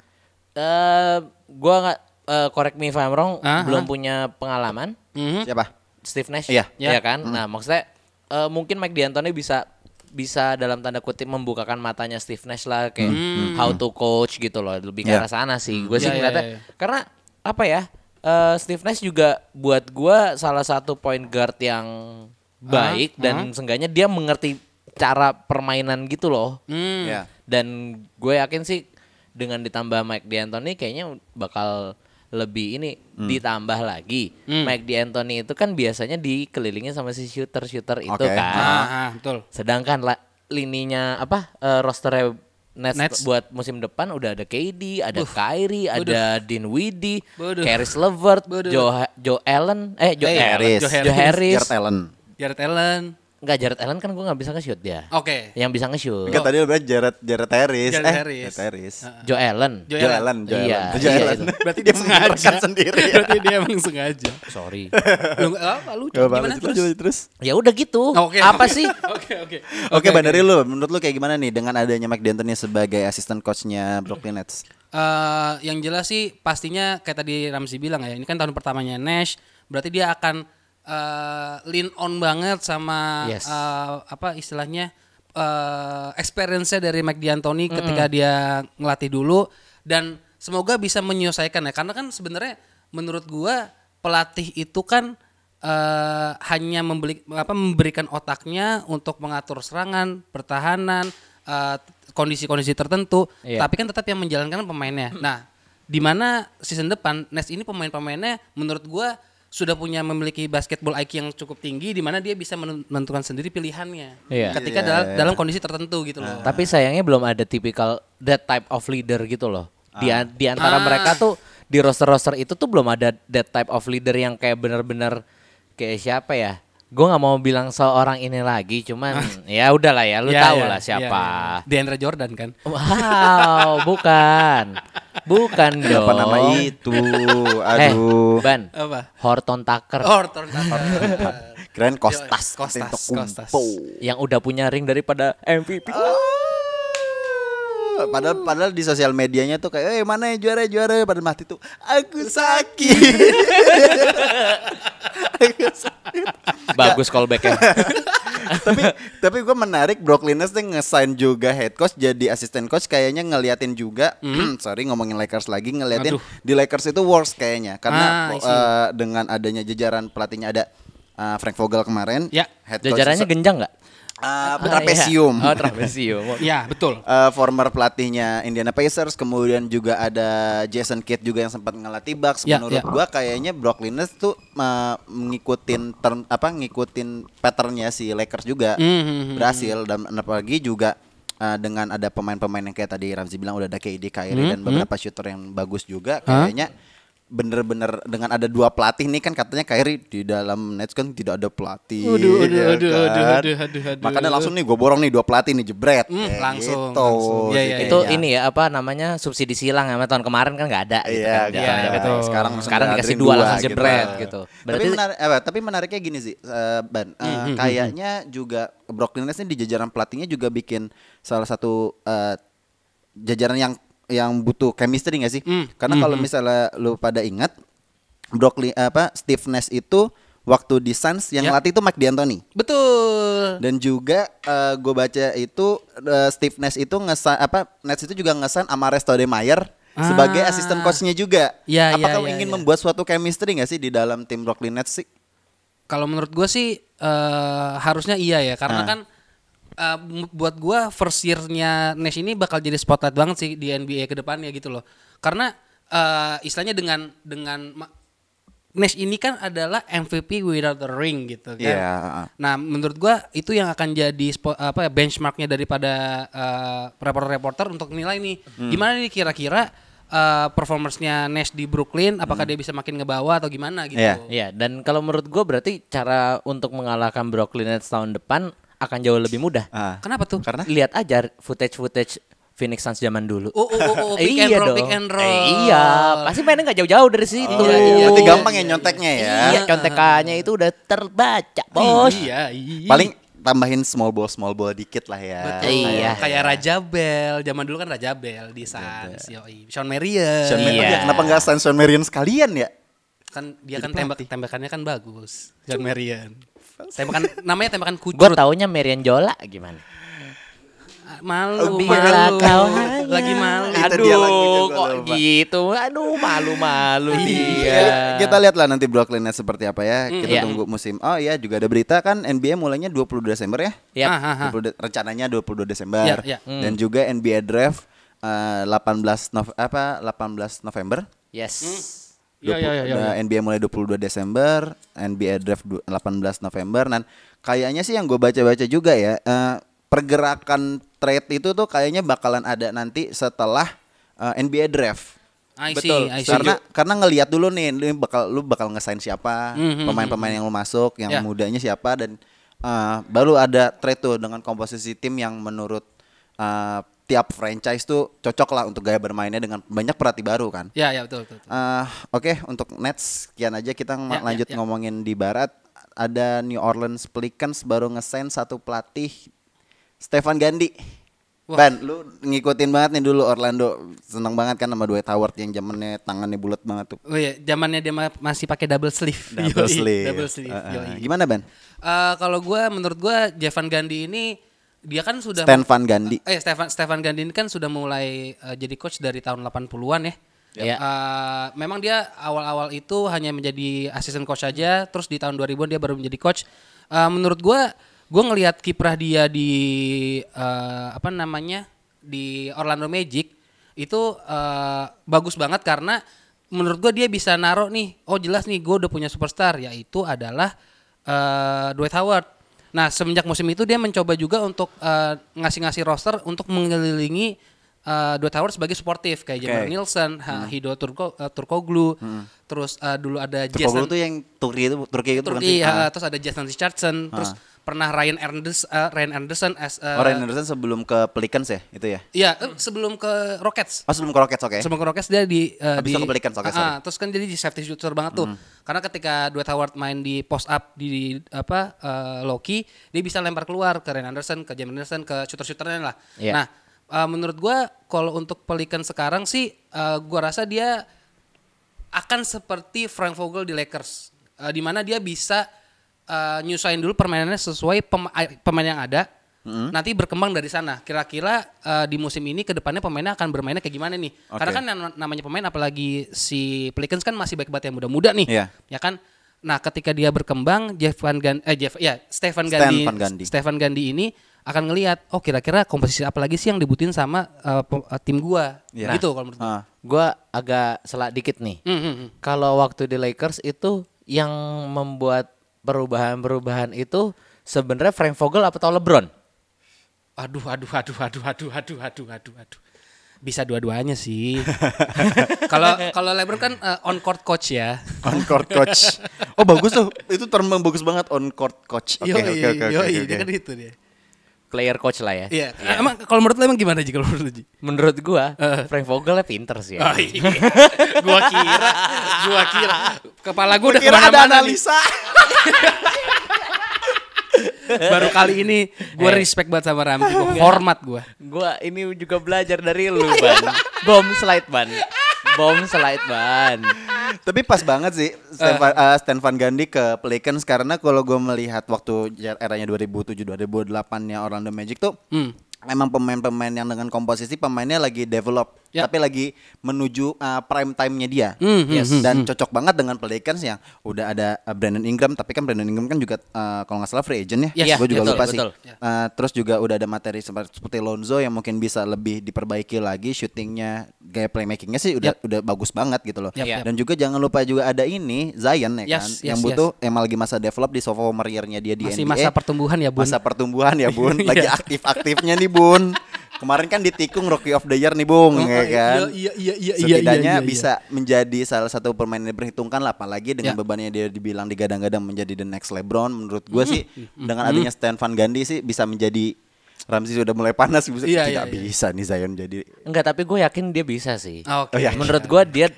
eh gua nggak eh, correct me if I'm wrong Ah, belum ah. punya pengalaman Mhm. Siapa? Steve Nash. Iya. ya Ya. kan? Nah, maksudnya eh, mungkin Mike D'Antoni bisa bisa dalam tanda kutip membukakan matanya Steve Nash lah kayak how to coach gitu loh lebih ke Iya. arah sana sih gue sih Iya, iya, ngeliatnya iya. karena apa ya eh, Steve Nash juga buat gue salah satu point guard yang baik dan seenggaknya dia mengerti cara permainan gitu loh Hmm. Ya. dan gue yakin sih dengan ditambah Mike D'Antoni kayaknya bakal lebih ini ditambah lagi Hmm. Mike D'Antoni itu kan biasanya dikelilingi sama si shooter-shooter itu Oke. kan. Ah, ah, betul. Sedangkan la, lininya apa eh, rosternya Nets, Nets. buat musim depan udah ada KD, ada Kyrie, ada Dinwiddie. Caris LeVert, Waduh. Joe Joe Allen, eh Joe Eh, Harris, Joe Joe Harris. Jared Allen. Jared Allen. Enggak Jared Allen kan gue nggak bisa nge-shoot dia. Oke. Yang bisa nge-shoot Enggak tadi lu bilang Jared Jared Harris. Jared eh, Harris. Jared Harris. Joe Allen. Joe Joe Allen. Allen, Joe Iya, Allen. Joe iya Allen. itu. Berarti <laughs> dia sengaja. sendiri. Berarti dia emang sengaja. <laughs> Sorry. Lu apa lucu. Gak apa-apa, Gimana terus? terus. ya udah gitu. Oke. Apa oke. sih? <laughs> Oke, oke. Oke, Bang dari lu, menurut lu kayak gimana nih dengan adanya Mike D'Antoni sebagai asisten coachnya Brooklyn Nets? Eh, yang jelas sih pastinya kayak tadi Ramzi bilang ya, ini kan tahun pertamanya Nash, berarti dia akan eh, lean on banget sama Yes. eh, apa istilahnya eh experience-nya dari Mike D'Antoni ketika dia ngelatih dulu dan semoga bisa menyelesaikan ya karena kan sebenarnya menurut gua pelatih itu kan eh, hanya membeli apa memberikan otaknya untuk mengatur serangan, pertahanan, kondisi-kondisi tertentu, Iya. tapi kan tetap yang menjalankan pemainnya. Nah, di mana season depan Nets ini pemain-pemainnya menurut gua sudah punya memiliki basketball IQ yang cukup tinggi di mana dia bisa men- menentukan sendiri pilihannya. Iya. Ketika Iya, dalam, iya. dalam kondisi tertentu gitu loh. Tapi sayangnya belum ada tipikal that type of leader gitu loh. Di, an- di antara Ah. mereka tuh di roster-roster itu tuh belum ada that type of leader yang kayak bener-bener kayak siapa ya? Gue nggak mau bilang seorang ini lagi, cuman ya udahlah ya, lu Ya, tahu ya, lah ya, siapa. ya. DeAndre Jordan kan. Wow, <laughs> bukan, bukan dong. Apa nama itu? Eh, Aduh. Ban, Apa? Horton Tucker Horton. Keren Kostas. Kostas. Kostas. yang udah punya ring daripada MVP. Ah, Padahal padahal di sosial medianya tuh kayak, eh mana ya juara juara pada mati tuh, aku sakit. Aku sakit. <laughs> Bagus callbacknya. <laughs> tapi tapi gue menarik Brooklyn Nets tuh nge-sign juga head coach jadi asisten coach kayaknya ngeliatin juga <clears throat> sorry ngomongin Lakers lagi ngeliatin Aduh. di Lakers itu worst kayaknya karena Ah, eh, dengan adanya jajaran pelatihnya ada eh, Frank Vogel kemarin Ya, head coach Jajarannya genjang nggak? Eh, trapesium Oh, trapesium. <laughs> ya, betul. Eh, former pelatihnya Indiana Pacers, kemudian juga ada Jason Kidd juga yang sempat ngelatih Bucks. Ya, Menurut ya. gua kayaknya Nets tuh eh, ngikutin term, apa ngikutin patternnya si Lakers juga Mhm. berhasil dan apalagi juga eh, dengan ada pemain-pemain yang kayak tadi Ramzi bilang udah ada KD, Kyrie dan beberapa shooter yang bagus juga kayaknya bener-bener dengan ada dua pelatih nih kan katanya Kyrie di dalam Nets kan tidak ada pelatih. Aduh, aduh, ya aduh, kan? aduh, aduh, aduh, aduh. Makanya langsung nih gue borong nih dua pelatih nih jebret. Hmm, Kayak langsung, gitu. langsung. Iya, iya, itu iya. ini ya apa namanya subsidi silang ya tahun kemarin kan nggak ada gitu Iya, kan gitu. jatuhnya. betul. Sekarang Sekarang dikasih dua langsung jebret gitu. Tapi Berarti menarik, eh, tapi menariknya gini sih, eh, Ban. Eh, Hmm, kayaknya juga Brooklyn Nets ini di jajaran pelatihnya juga bikin salah satu eh, jajaran yang yang butuh chemistry gak sih? Hmm, Karena kalau misalnya lu pada ingat Brooklyn apa Steve Nash itu waktu di Suns yang Ya. latih itu Mike D'Antoni. Betul. Dan juga gue baca itu eh, Steve Nash itu ngesan apa Nets itu juga ngesan sama Resto Meyer sebagai Ah. asisten coachnya juga. Ya, ya, Apakah ya, ingin ya. membuat suatu chemistry nggak sih di dalam tim Brooklyn Nets sih? Kalau menurut gue sih eh, harusnya iya ya karena Ah. kan eh, m- buat gue first year-nya Nash ini bakal jadi spotlight banget sih di NBA ke depannya gitu loh. Karena eh, istilahnya dengan dengan Nash ini kan adalah MVP without a ring gitu kan. Iya. Nah, menurut gua itu yang akan jadi spo- apa ya benchmarknya daripada eh, reporter-reporter untuk nilai nih. Hmm. Gimana nih kira-kira eh, performance-nya Nash di Brooklyn apakah Hmm. dia bisa makin ngebawa atau gimana gitu. Iya. Iya, dan kalau menurut gue berarti cara untuk mengalahkan Brooklyn Nets tahun depan akan jauh lebih mudah. Ah. Kenapa tuh? Karena Lihat aja footage-footage Phoenix Suns zaman dulu. Oh, oh, oh, oh, <laughs> pick and iya roll, dong. pick and roll. Eh, iya, pasti mainnya nggak jauh-jauh dari situ. Iya, iya, Berarti iya, gampang iya, ya nyonteknya ya. Iya, contekannya itu udah terbaca, bos. Iya, iya. Paling tambahin small ball small ball dikit lah ya. Betul. Iya. Kayak Raja Bell, zaman dulu kan Raja Bell di Suns, yoi. Sean Marion. Sean Marion, Iya. ya, kenapa nggak sign Sean Marion sekalian ya? kan dia kan tembak tembakannya kan bagus. Sean Marion. Tembakan namanya tembakan Gue kucur. taunya Marian Jola gimana? Ah, Malu, Bila malu. kau Lagi malu. Itu dia Aduh, gua kok lupa. gitu? Aduh, malu-malu Iya. dia. Kita, kita lihat lah nanti Brooklyn Nets seperti apa ya. Kita Iya. tunggu musim. Oh iya juga ada berita kan NBA mulainya 22 Desember ya. Yap. Ah, ah, ah. 20 de- rencananya 22 Desember. Iya, iya. Dan juga NBA Draft eh, 18 Nov apa 18 November. Yes. Iya, iya, iya. Nah, NBA mulai 22 Desember, NBA Draft du- 18 November. Dan kayaknya sih yang gue baca-baca juga ya, eh, pergerakan trade itu tuh kayaknya bakalan ada nanti setelah eh, NBA Draft. I see, Betul. I see. Karena karena ngelihat dulu nih, lu bakal lu bakal ngesign siapa, Mhm, pemain-pemain yang lu masuk, yang Ya. mudanya siapa dan eh, baru ada trade tuh dengan komposisi tim yang menurut eh, tiap franchise tuh cocok lah untuk gaya bermainnya dengan banyak pelatih baru kan. Ya, ya betul, betul. betul. Eh, Oke untuk Nets sekian aja kita Ya, ya, lanjut ya. ngomongin di barat. Ada New Orleans Pelicans baru ngesign satu pelatih Stefan Gandhi. Wah. Ban, lu ngikutin banget nih dulu Orlando. Seneng banget kan sama Dwight Howard yang zamannya tangannya bulat banget tuh. Oh iya, zamannya dia ma- masih pakai double sleeve. <laughs> Double Yoi, sleeve. Double sleeve. Uh, uh. yoi. Gimana Ban? Eh, kalau gua menurut gua Jevan Gandhi ini dia kan sudah Stan Van Gundy. Eh Stefan Stefan Gandhi ini kan sudah mulai eh, jadi coach dari tahun 80-an ya. Iya. Eh, memang dia awal-awal itu hanya menjadi asisten coach saja, terus di tahun 2000-an dia baru menjadi coach. Eh, menurut gua gua ngelihat kiprah dia di eh, apa namanya? di Orlando Magic itu eh, bagus banget karena menurut gua dia bisa naruh nih, oh jelas nih gue udah punya superstar yaitu adalah eh, Dwight Howard. Nah semenjak musim itu dia mencoba juga untuk eh, ngasih-ngasih roster untuk mengelilingi eh, Dwight Howard sebagai sportif kayak Oke. Jameer Nielsen, ha, Hido Turko, eh, Turkoglu, terus eh, dulu ada Turkoglu Jason tuh yang Turki itu Turki itu Turki, ha, Ah. terus ada Jason Richardson, terus pernah Ryan Anderson, eh, Ryan Anderson as eh, Oh, Ryan Anderson sebelum ke Pelicans ya itu ya? Iya, eh, sebelum ke Rockets. Oh sebelum ke Rockets oke. Sebelum ke Rockets dia di Habis di ke Pelicans, oke, Ah, sorry. Hmm. ah, terus kan jadi di safety shooter banget tuh. Karena ketika Dwight Howard main di post up di apa eh, Loki, dia bisa lempar keluar ke Ryan Anderson, ke James Anderson, ke shooter-shooternya lah. Iya. Nah, eh, menurut gua kalau untuk Pelicans sekarang sih eh, gua rasa dia akan seperti Frank Vogel di Lakers. Eh, di mana dia bisa eh, nyusahin dulu permainannya sesuai pema- eh, pemain yang ada. Nanti berkembang dari sana. Kira-kira eh, di musim ini ke depannya pemainnya akan bermainnya kayak gimana nih? Oke. Karena kan yang namanya pemain apalagi si Pelicans kan masih baik banget yang muda-muda nih. Iya. Ya kan? Nah, ketika dia berkembang, Jeff Van Gundy, eh Jeff, ya Stefan Gandhi, Gundy. Stefan Gandhi ini akan ngelihat, oh kira-kira komposisi apa lagi sih yang dibutuhin sama eh, tim gua, Iya. gitu kalau menurut gua. Ah. Gua agak selak dikit nih. Hmm, hmm, hmm. Kalau waktu di Lakers itu yang membuat perubahan-perubahan itu sebenarnya Frank Vogel apa tau LeBron? Aduh, aduh, aduh, aduh, aduh, aduh, aduh, aduh, aduh. Bisa dua-duanya sih. <laughs> Kalau kalau LeBron kan eh, on court coach ya. <laughs> On court coach. Oh bagus tuh. Itu term bagus banget on court coach. Oke Yoi, oke oke. dia kan itu dia. Player coach lah ya. Iya. Emang kalau menurut lo emang gimana Ji kalau menurut lo Ji? Menurut gua, Eh. Frank Vogel pinter sih ya. Oh, iya. gua kira, gua kira kepala gua udah Kira ada analisa. <laughs> Baru kali ini gua Eh. respect banget sama Ramzi, gua hormat gua. Gua ini juga belajar dari lu, Ban. Bom slide, Ban. Bom slide, Ban. Tapi pas banget sih Stan, Van, eh, Stan Van Gundy ke Pelicans karena kalau gue melihat waktu eranya 2007 2008-nya Orlando Magic tuh Hmm. memang pemain-pemain yang dengan komposisi pemainnya lagi develop Ya. tapi lagi menuju uh, prime time-nya dia. Hmm, hmm, Yes, hmm, dan cocok banget dengan Pelicans yang udah ada uh, Brandon Ingram tapi kan Brandon Ingram kan juga uh, kalau nggak salah free agent ya. Yes, gue juga betul, lupa betul. sih. Uh, terus juga udah ada materi seperti Lonzo yang mungkin bisa lebih diperbaiki lagi shootingnya, gaya playmakingnya sih udah Yap. udah bagus banget gitu loh. Yap, yap. Dan juga jangan lupa juga ada ini Zion ya Yes, kan, yes, yang yes. butuh emang lagi masa develop di sophomore year-nya dia di Masih NBA. masa pertumbuhan ya, Bun. Masa pertumbuhan ya bun, <laughs> lagi Iya. aktif-aktifnya nih bun. Kemarin kan ditikung Rookie of the Year nih bung, ya kan. Iya, iya, iya, iya, Setidaknya iya, iya. bisa menjadi salah satu pemain yang diperhitungkan lah, apalagi dengan Ya. bebannya dia dibilang digadang-gadang menjadi the next LeBron. Menurut gue sih Hmm. dengan adanya Stan Van Gundy sih bisa menjadi Ramsey sudah mulai panas, bisa Iya, tidak iya, iya. bisa nih Zion jadi. Enggak, tapi gue yakin dia bisa sih. Ah, Oke. Oh, iya. Menurut gua dia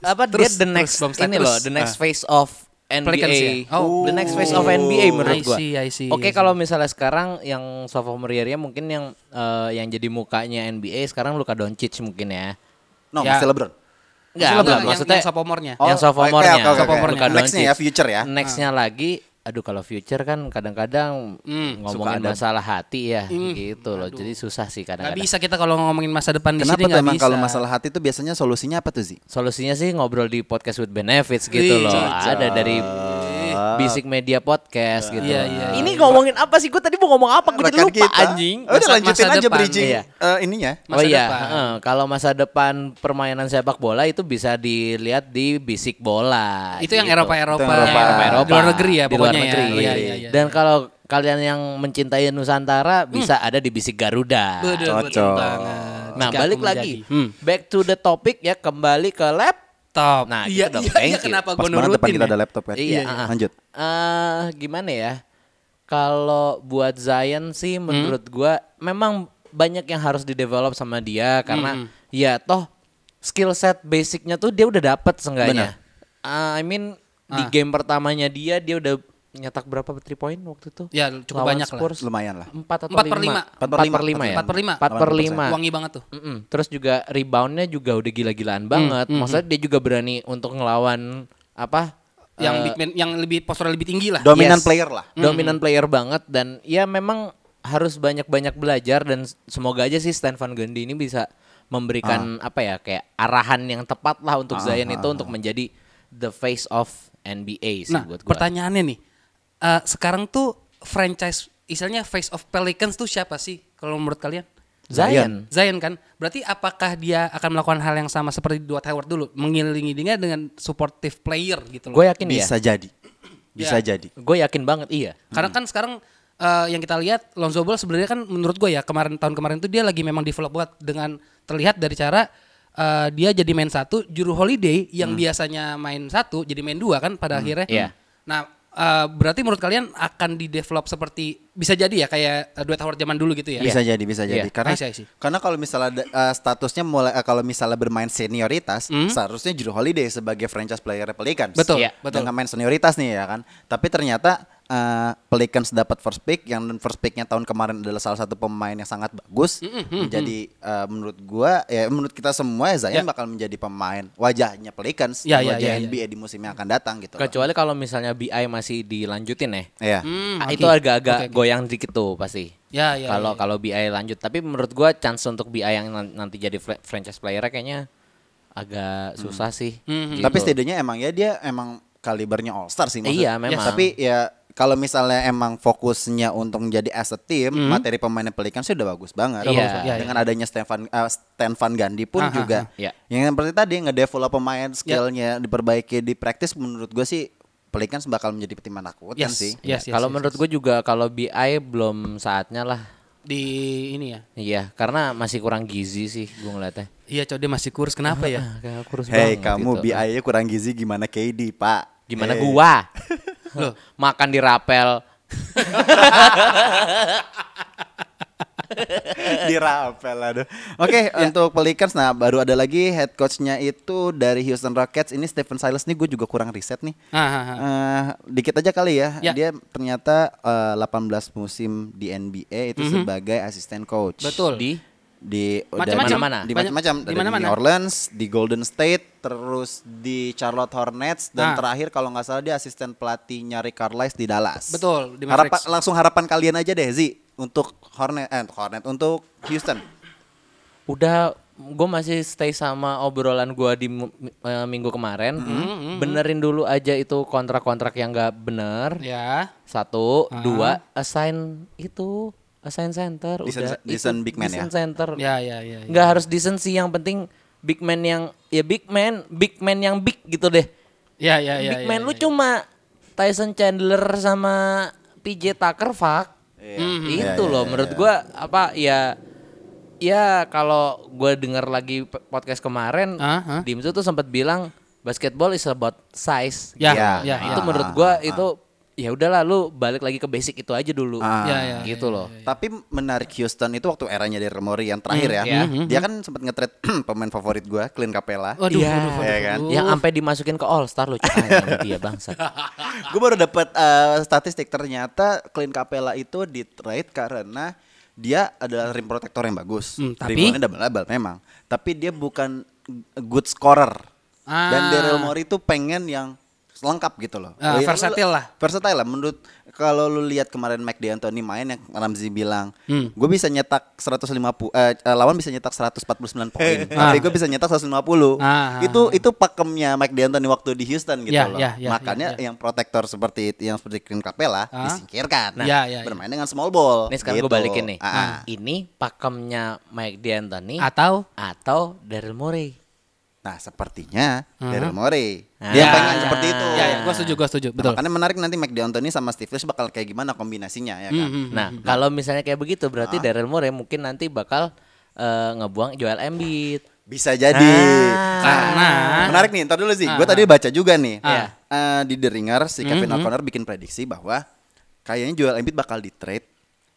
apa Terus, dia the terus, next Slide, ini terus. loh, the next phase of NBA. ya? Oh. The next phase of NBA menurut I gua. see, I see, Oke, see. kalau misalnya sekarang yang sophomore year-nya mungkin yang eh, yang jadi mukanya NBA sekarang Luka Doncic mungkin ya. No, Ya. masih LeBron. Enggak, Enggak, maksudnya yang sophomore-nya. Oh, yang sophomore-nya. oke, oke, oke. Sophomore-nya. Luka Next-nya ya, Doncic. future ya. Next-nya lagi aduh kalau future kan kadang-kadang Hmm, ngomongin suka ada. masalah hati ya Hmm, gitu loh. Jadi susah sih kadang-kadang. bisa kita kalau ngomongin masa depan di Kenapa sini tuh emang bisa. kalau masalah hati itu biasanya solusinya apa tuh Zi? Solusinya sih ngobrol di podcast with benefits gitu Wih, loh. cocok. Ada dari Basic Media Podcast gitu. Iya, iya, Ini ngomongin apa sih? Gue tadi mau ngomong apa? Gue jadi lupa kita. anjing. Oh, udah Masa- lanjutin masa aja depan, bridging iya. eh, ininya. oh masa iya, depan. heeh. kalau masa depan permainan sepak bola itu bisa dilihat di Bisik Bola. Itu yang gitu. Eropa-Eropa. Itu yang Eropa. Eropa-Eropa. Di luar negeri ya Di luar pokoknya negeri. ya. Iya, iya, iya. Dan kalau kalian yang mencintai Nusantara bisa ada di Bisik Garuda. Betul, betul Cocok. banget. Nah, Jika balik lagi. Hmm. Back to the topic ya, kembali ke lab. Top. Nah, iya, gitu dong. iya, Thank iya, you. kenapa Pas gue banget depan nurutin kita ya? ada laptop ya. Iya, iya. ah. Lanjut. eh gimana ya? Kalau buat Zion sih Hmm? menurut gua memang banyak yang harus didevelop sama dia karena Hmm. ya toh skill set basicnya tuh dia udah dapet Benar. seenggaknya. Ah, I mean di Ah. game pertamanya dia dia udah nyetak berapa 3 point waktu itu? Ya, cukup Lawan banyak lah. Spurs. Lumayan lah. 4 atau Empat per 5? lima. 4 per 5 ya. Empat per lima. 4 per 5. Wangi banget tuh. Mm-mm. Terus juga reboundnya juga udah gila-gilaan Hmm, banget. Maksudnya dia juga berani untuk ngelawan apa? Yang eh, big man, yang lebih posturnya lebih tinggi lah. Dominan Yes. player lah. Dominan player banget dan ya memang harus banyak-banyak belajar dan semoga aja sih Stan Van Gundy ini bisa memberikan apa ya kayak arahan yang tepat lah untuk Zion itu untuk menjadi the face of NBA sih Nah, buat gua. pertanyaannya nih. Eh, sekarang tuh franchise istilahnya face of Pelicans tuh siapa sih kalau menurut kalian? Zion. Zion kan. Berarti apakah dia akan melakukan hal yang sama seperti Dwight Howard dulu, mengiringi dia dengan supportive player gitu loh. Gue yakin Bisa ya. jadi. Bisa Ya. jadi. Gue yakin banget iya. Karena kan sekarang eh, yang kita lihat Lonzo Ball sebenarnya kan menurut gue ya kemarin tahun kemarin tuh dia lagi memang develop banget dengan terlihat dari cara eh, dia jadi main satu, Juru Holiday yang biasanya main satu jadi main dua kan pada akhirnya. Iya. Nah eh, berarti menurut kalian akan di develop seperti bisa jadi ya kayak eh, Dwight Howard zaman dulu gitu ya? Bisa jadi, bisa Iya. jadi. Karena I see, I see. karena kalau misalnya eh, statusnya mulai eh, kalau misalnya bermain senioritas, seharusnya Juru Holiday sebagai franchise player Pelicans. Betul, Iya. betul. Dengan main senioritas nih ya kan. Tapi ternyata eh, Pelicans dapat first pick yang first picknya tahun kemarin adalah salah satu pemain yang sangat bagus. Menjadi eh, menurut gua ya menurut kita semua ya Zion Ya. bakal menjadi pemain wajahnya Pelicans, ya, wajah ya, ya. NBA di musim yang akan datang gitu. Kecuali kalau misalnya BI masih dilanjutin ya. Iya. Hmm, Ah, oke. Itu agak-agak Oke, oke. Goyang dikit tuh pasti. Ya, ya, Kalau ya. kalau BI lanjut, tapi menurut gua chance untuk BI yang nan- nanti jadi franchise player kayaknya agak susah sih. Hmm, gitu. Tapi setidaknya emang ya dia emang kalibernya All Star sih maksud- Iya, memang. Tapi ya kalau misalnya emang fokusnya untuk menjadi as a team, materi pemainnya Pelicans sih udah bagus banget. Iya. bagus, iya, Dengan adanya Stefan uh, Stan Van Gundy pun Aha, juga Iya. yang seperti tadi ngedevelop pemain skillnya diperbaiki di praktis menurut gue sih Pelicans bakal menjadi tim menakutkan Yes. sih. Yes, yes, kalau yes, menurut gue juga kalau BI belum saatnya lah di ini ya. Iya, karena masih kurang gizi sih gue ngeliatnya. Iya, coba dia masih kurus. Kenapa ya? Ah, <laughs> kayak kurus Hei banget kamu gitu. BI-nya kurang gizi gimana KD pak? Gimana Hei. gua? <laughs> Makan di rapel. <laughs> <laughs> di rapel aduh. Oke untuk Pelicans nah baru ada lagi head coachnya itu dari Houston Rockets ini Stephen Silas nih gue juga kurang riset nih. Ah, ah, ah. Eh, dikit aja kali ya. Ya. Dia ternyata eh, 18 musim di NBA itu sebagai asisten coach. Betul. Di Di Macam-macam. Mana-mana. Di macam-macam. di Ada Di mana-mana. New Orleans, di Golden State, terus di Charlotte Hornets dan Ah. terakhir kalau nggak salah dia asisten pelatihnya Rick Carlisle di Dallas. Betul, di Harapan, langsung harapan kalian aja deh Zi untuk Hornet eh untuk Hornet untuk Houston. udah gue masih stay sama obrolan gua di eh, minggu kemarin. Mm-hmm, Benerin dulu aja itu kontrak-kontrak yang nggak bener. Ya. Satu, Ah. dua, assign itu, assign center. Decent- udah decent itu, big man decent ya? center. Ya, ya, ya. ya. nggak harus decent sih yang penting big man yang ya big man big man yang big gitu deh Ya, ya, ya. big ya, man ya, lu ya. cuma Tyson Chandler sama PJ Tucker fuck Iya. Mhm. itu Iya, loh iya, menurut iya. gua apa ya ya kalau gua denger lagi podcast kemarin ah. Dimsu tuh sempat bilang basketball is about size Ya, gitu. Ya, ya, itu ya. menurut gua itu ya udahlah lu balik lagi ke basic itu aja dulu Ah. Ya, ya, gitu loh Tapi menarik Houston itu waktu eranya Daryl Morey yang terakhir ya. iya. Dia kan sempat nge-trade <clears throat> pemain favorit gua, Clint Capella. Waduh, Iya. waduh, waduh, Iya kan? waduh. yang sampai dimasukin ke All Star lu cuma dia bangsa <laughs> gue baru dapat eh, statistik ternyata Clint Capella itu di trade karena dia adalah rim protector yang bagus. Hmm, tapi- Reboundnya double double memang. Tapi dia bukan good scorer. Dan Ah. Daryl Morey itu pengen yang lengkap gitu loh. Ah, Ya, versatile lu- lah. Versatile lah. Menurut kalau lu lihat kemarin Mike D'Antoni main yang Ramzi bilang, Hmm. gue bisa nyetak 150 eh, eh, lawan bisa nyetak 149 poin, Ah. tapi gue bisa nyetak 150. Ah. Itu itu pakemnya Mike D'Antoni waktu di Houston gitu Ya, loh. ya, ya, Makanya ya, ya. yang protektor seperti itu, yang seperti Clint Capella Ah. disingkirkan. Ya, ya, ya. bermain dengan small ball. Nih sekarang gue gitu. balikin nih. Ah. Ini pakemnya Mike D'Antoni Atau atau Daryl Morey. Nah, sepertinya Ah. Daryl Morey. Ah. Dia Ya. pengen seperti itu. Ya, ya, gua setuju, gua setuju. Nah, Betul. makanya menarik nanti Mike D'Antoni sama Steve Nash bakal kayak gimana kombinasinya ya kan. Hmm, Nah, kalau misalnya kayak begitu berarti Daryl Morey mungkin nanti bakal eh, ngebuang Joel Embiid. Bisa jadi. Ah. Karena menarik nih, ntar dulu sih. Gue Ah. tadi baca juga nih. Ah. Eh, di The Ringer si Kevin Mhm. O'Connor bikin prediksi bahwa kayaknya Joel Embiid bakal di trade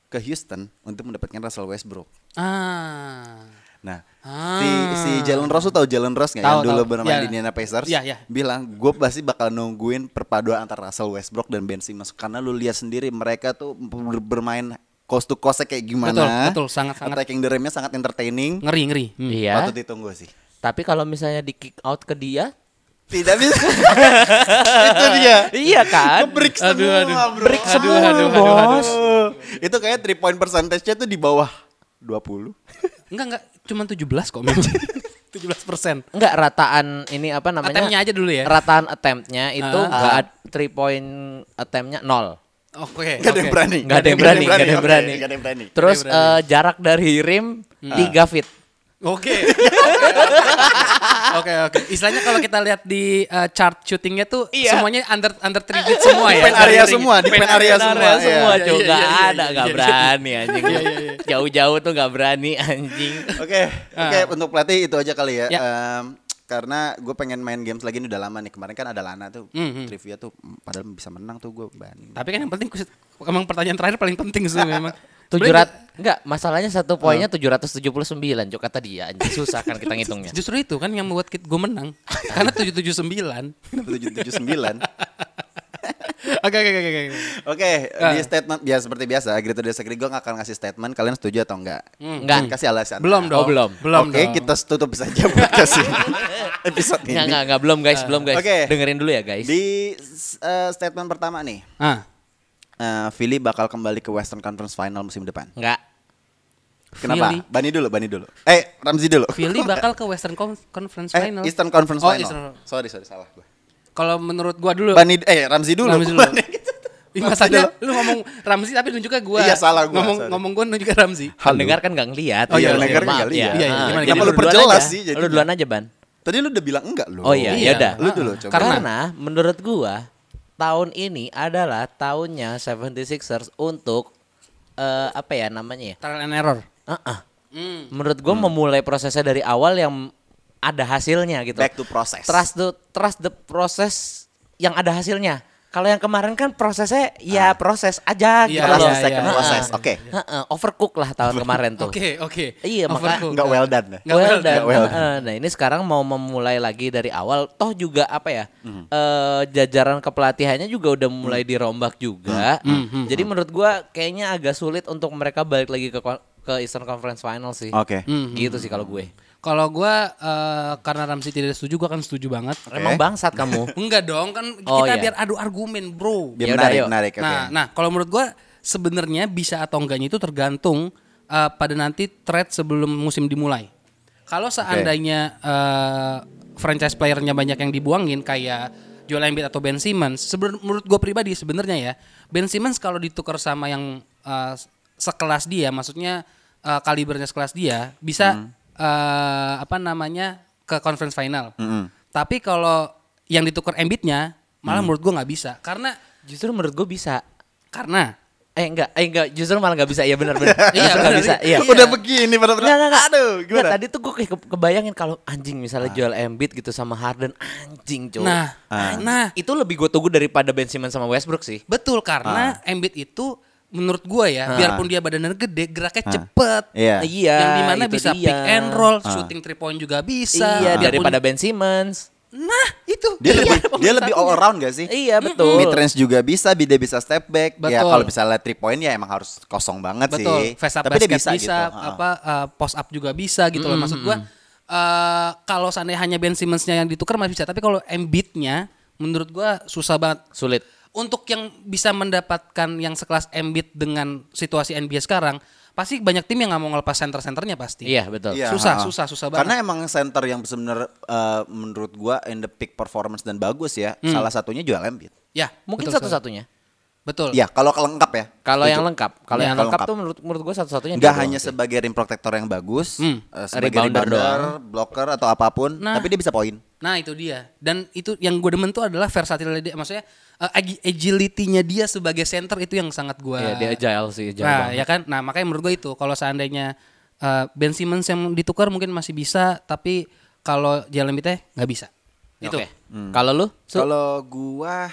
ke Houston untuk mendapatkan Russell Westbrook. ah Nah, Ah. si si Jalen Rose tuh tahu Jalen Rose nggak yang dulu bermain Ya. di Indiana Pacers? Ya, ya. Bilang gue pasti bakal nungguin perpaduan antara Russell Westbrook dan Ben Simmons karena lu lihat sendiri mereka tuh ber- bermain coast to coast kayak gimana. Betul, betul, sangat-sangat. Attacking the rimnya sangat entertaining. ngeri ngeri. Hmm. Iya. Patut ditunggu sih. Tapi kalau misalnya di kick out ke dia, Tidak bisa. <laughs> Itu dia. iya kan? Break Aduh, semua, aduh. bro. Break Aduh, semua, aduh, aduh, bos. Itu kayak 3 point percentage-nya tuh di bawah 20. Enggak enggak, cuma 17 kok memang. <laughs> 17 persen. Enggak rataan ini apa namanya? Attempt-nya aja dulu ya. Rataan attempt-nya itu Ah. enggak ad- three point attempt-nya nol. Oke. Gak ada yang berani. Nggak ada yang berani, nggak ada yang berani. ada yang berani. Terus eh, jarak dari rim 3 feet. Oke. Oke oke. Istilahnya kalau kita lihat di uh, chart shootingnya tuh Iya. semuanya under under three feet semua ya. Pen area semua, di pen area semua. Area semua iya. cuy, Iya, iya, iya, ada, iya, nggak iya. berani anjing. Jauh-jauh tuh nggak berani anjing. Oke, oke untuk pelatih itu aja kali ya. Ya. Karena gue pengen main games lagi ini udah lama nih. Kemarin kan ada Lana tuh, Mhm. trivia tuh, mm, padahal bisa menang tuh gue banding. Tapi kan yang penting emang pertanyaan terakhir paling penting sih <laughs> memang. Tujuh Sebenarnya rat, enggak masalahnya satu poinnya 779 Cuk kata dia anjing susah kan kita ngitungnya. Justru itu kan yang membuat gue menang. Karena 779. Kenapa tujuh tujuh sembilan? <laughs> Oke oke oke oke. Oke, Ah. di statement ya seperti biasa, agree to disagree gue gak akan ngasih statement. Kalian setuju atau enggak? Enggak. Kasih alasan. Belum dong. Oh, belum. Belum Oke, dong. kita tutup saja podcast ini. <laughs> Episode ini. Enggak, enggak, enggak, belum guys, belum guys. Oke. Dengerin dulu ya guys. Di eh, statement pertama nih, Ah, eh, Philly bakal kembali ke Western Conference Final musim depan. Enggak. Kenapa? Philly. Bani dulu, Bani dulu. Eh, Ramzi dulu. Philly <laughs> bakal ke Western Con- Conference Eh, Final. Eastern Conference Oh, Final. Eastern- Sorry, sorry, salah gue. Kalau menurut gua dulu. Bani, eh Ramzi dulu. Ramzi dulu. <laughs> Ih, masalahnya lu ngomong Ramzi tapi nunjuknya gua. Iya, salah gua, Ngomong sorry. ngomong gua nunjuknya Ramzi. Halo. Pendengar kan nggak ngeliat. Oh iya, Jadi, pendengar kan lihat. ya. Iya, iya, Ah, gimana, jadi Kenapa lu duluan perjelas sih Lu jadinya? duluan aja, Ban. Tadi lu udah bilang enggak lu. Oh iya, Iya. ya udah. Lu dulu coba. Karena- menurut gua tahun ini adalah tahunnya 76ers untuk eh, apa ya namanya ya? Trial and error. Heeh. Hmm. Menurut gue memulai prosesnya dari awal yang ada hasilnya gitu. Back to process. Trust the trust the process yang ada hasilnya. Kalau yang kemarin kan prosesnya ya proses aja gitu. Loh. Process, iya, second iya. process. Oke. Heeh, overcook lah tahun <laughs> kemarin tuh. Oke, oke. Iya, maka-. Enggak well done. ya? Nggak well done. well done. Nah ini sekarang mau memulai lagi dari awal. Toh juga apa ya? Hmm. eh, jajaran kepelatihannya juga udah mulai dirombak juga. Hmm. Jadi menurut gua kayaknya agak sulit untuk mereka balik lagi ke ke Eastern Conference Final sih. Oke. Gitu sih kalau gue. Kalau gua eh, karena Ramsey tidak setuju, gua kan setuju banget. Emang bangsat kamu. <laughs> Enggak dong, kan Oh, kita iya. biar adu argumen, bro. Biar Yaudah, menarik, yuk. menarik. Oke. Nah, nah kalau menurut gua sebenarnya bisa atau enggaknya itu tergantung uh, pada nanti trade sebelum musim dimulai. Kalau seandainya uh, franchise playernya banyak yang dibuangin kayak Joel Embiid atau Ben Simmons, seben- menurut gua pribadi sebenarnya ya Ben Simmons kalau ditukar sama yang uh, sekelas dia, maksudnya uh, kalibernya sekelas dia, bisa uh, apa namanya ke conference final. Tapi kalau yang ditukar Embiidnya, malah menurut gua nggak bisa, karena Justru menurut gue bisa. karena Eh enggak, eh enggak, justru malah enggak bisa. Iya benar benar. <laughs> Iya, nggak benar. bisa. Iya. <laughs> Udah begini pada Enggak, enggak, enggak. Aduh, Nggak, gimana? tadi tuh gue ke- kebayangin kalau anjing misalnya Joel Embiid gitu sama Harden anjing cowok. Nah, nah itu lebih gue tunggu daripada Ben Simmons sama Westbrook sih. betul karena Embiid itu menurut gua ya, biarpun dia badannya gede, geraknya cepet. Iya. Iya, yang di mana bisa dia. pick and roll, shooting three point juga bisa. iya, Biarpun- daripada Ben Simmons. Nah, itu. Dia lebih dia lebih all around gak sih? Iya, betul. Mid range juga bisa, dia bisa step back. Ya Betul. kalau misalnya three point ya emang harus kosong banget Betul. sih. Face up Tapi basket dia bisa, bisa, gitu. Ha. apa uh, post up juga bisa gitu loh. Maksud gua eh kalau seandainya hanya Ben Simmons-nya yang ditukar masih bisa, tapi kalau Embiid-nya menurut gua susah banget. Sulit. Untuk yang bisa mendapatkan yang sekelas Embiid dengan situasi NBA sekarang, pasti banyak tim yang nggak mau ngelepas center-centernya pasti. Iya, betul. Iya, Susah, ha. susah, susah Karena banget. emang center yang benar menurut gua in the peak performance dan bagus ya. Salah satunya Joel Embiid. Ya, Mungkin satu-satunya. Betul. Ya, kalau lengkap ya. Kalau yang lengkap, kalau Iya, yang lengkap lengkap. tuh menurut menurut gue satu-satunya dia hanya sebagai rim protector yang bagus, Hmm. eh, sebagai Rebounder rebounder, blocker atau apa pun, Nah. tapi dia bisa poin. Nah itu dia. Dan itu yang gue demen tuh adalah versatility dia. Maksudnya uh, agi- agility-nya dia sebagai center itu yang sangat gue. Iya, dia agile sih, agile Nah banget. ya kan. Nah makanya menurut gue itu kalau seandainya uh, Ben Simmons yang ditukar mungkin masih bisa, tapi kalau Jalen Embiid nggak bisa. Itu. Oke. Kalau lu? Su? Kalau gua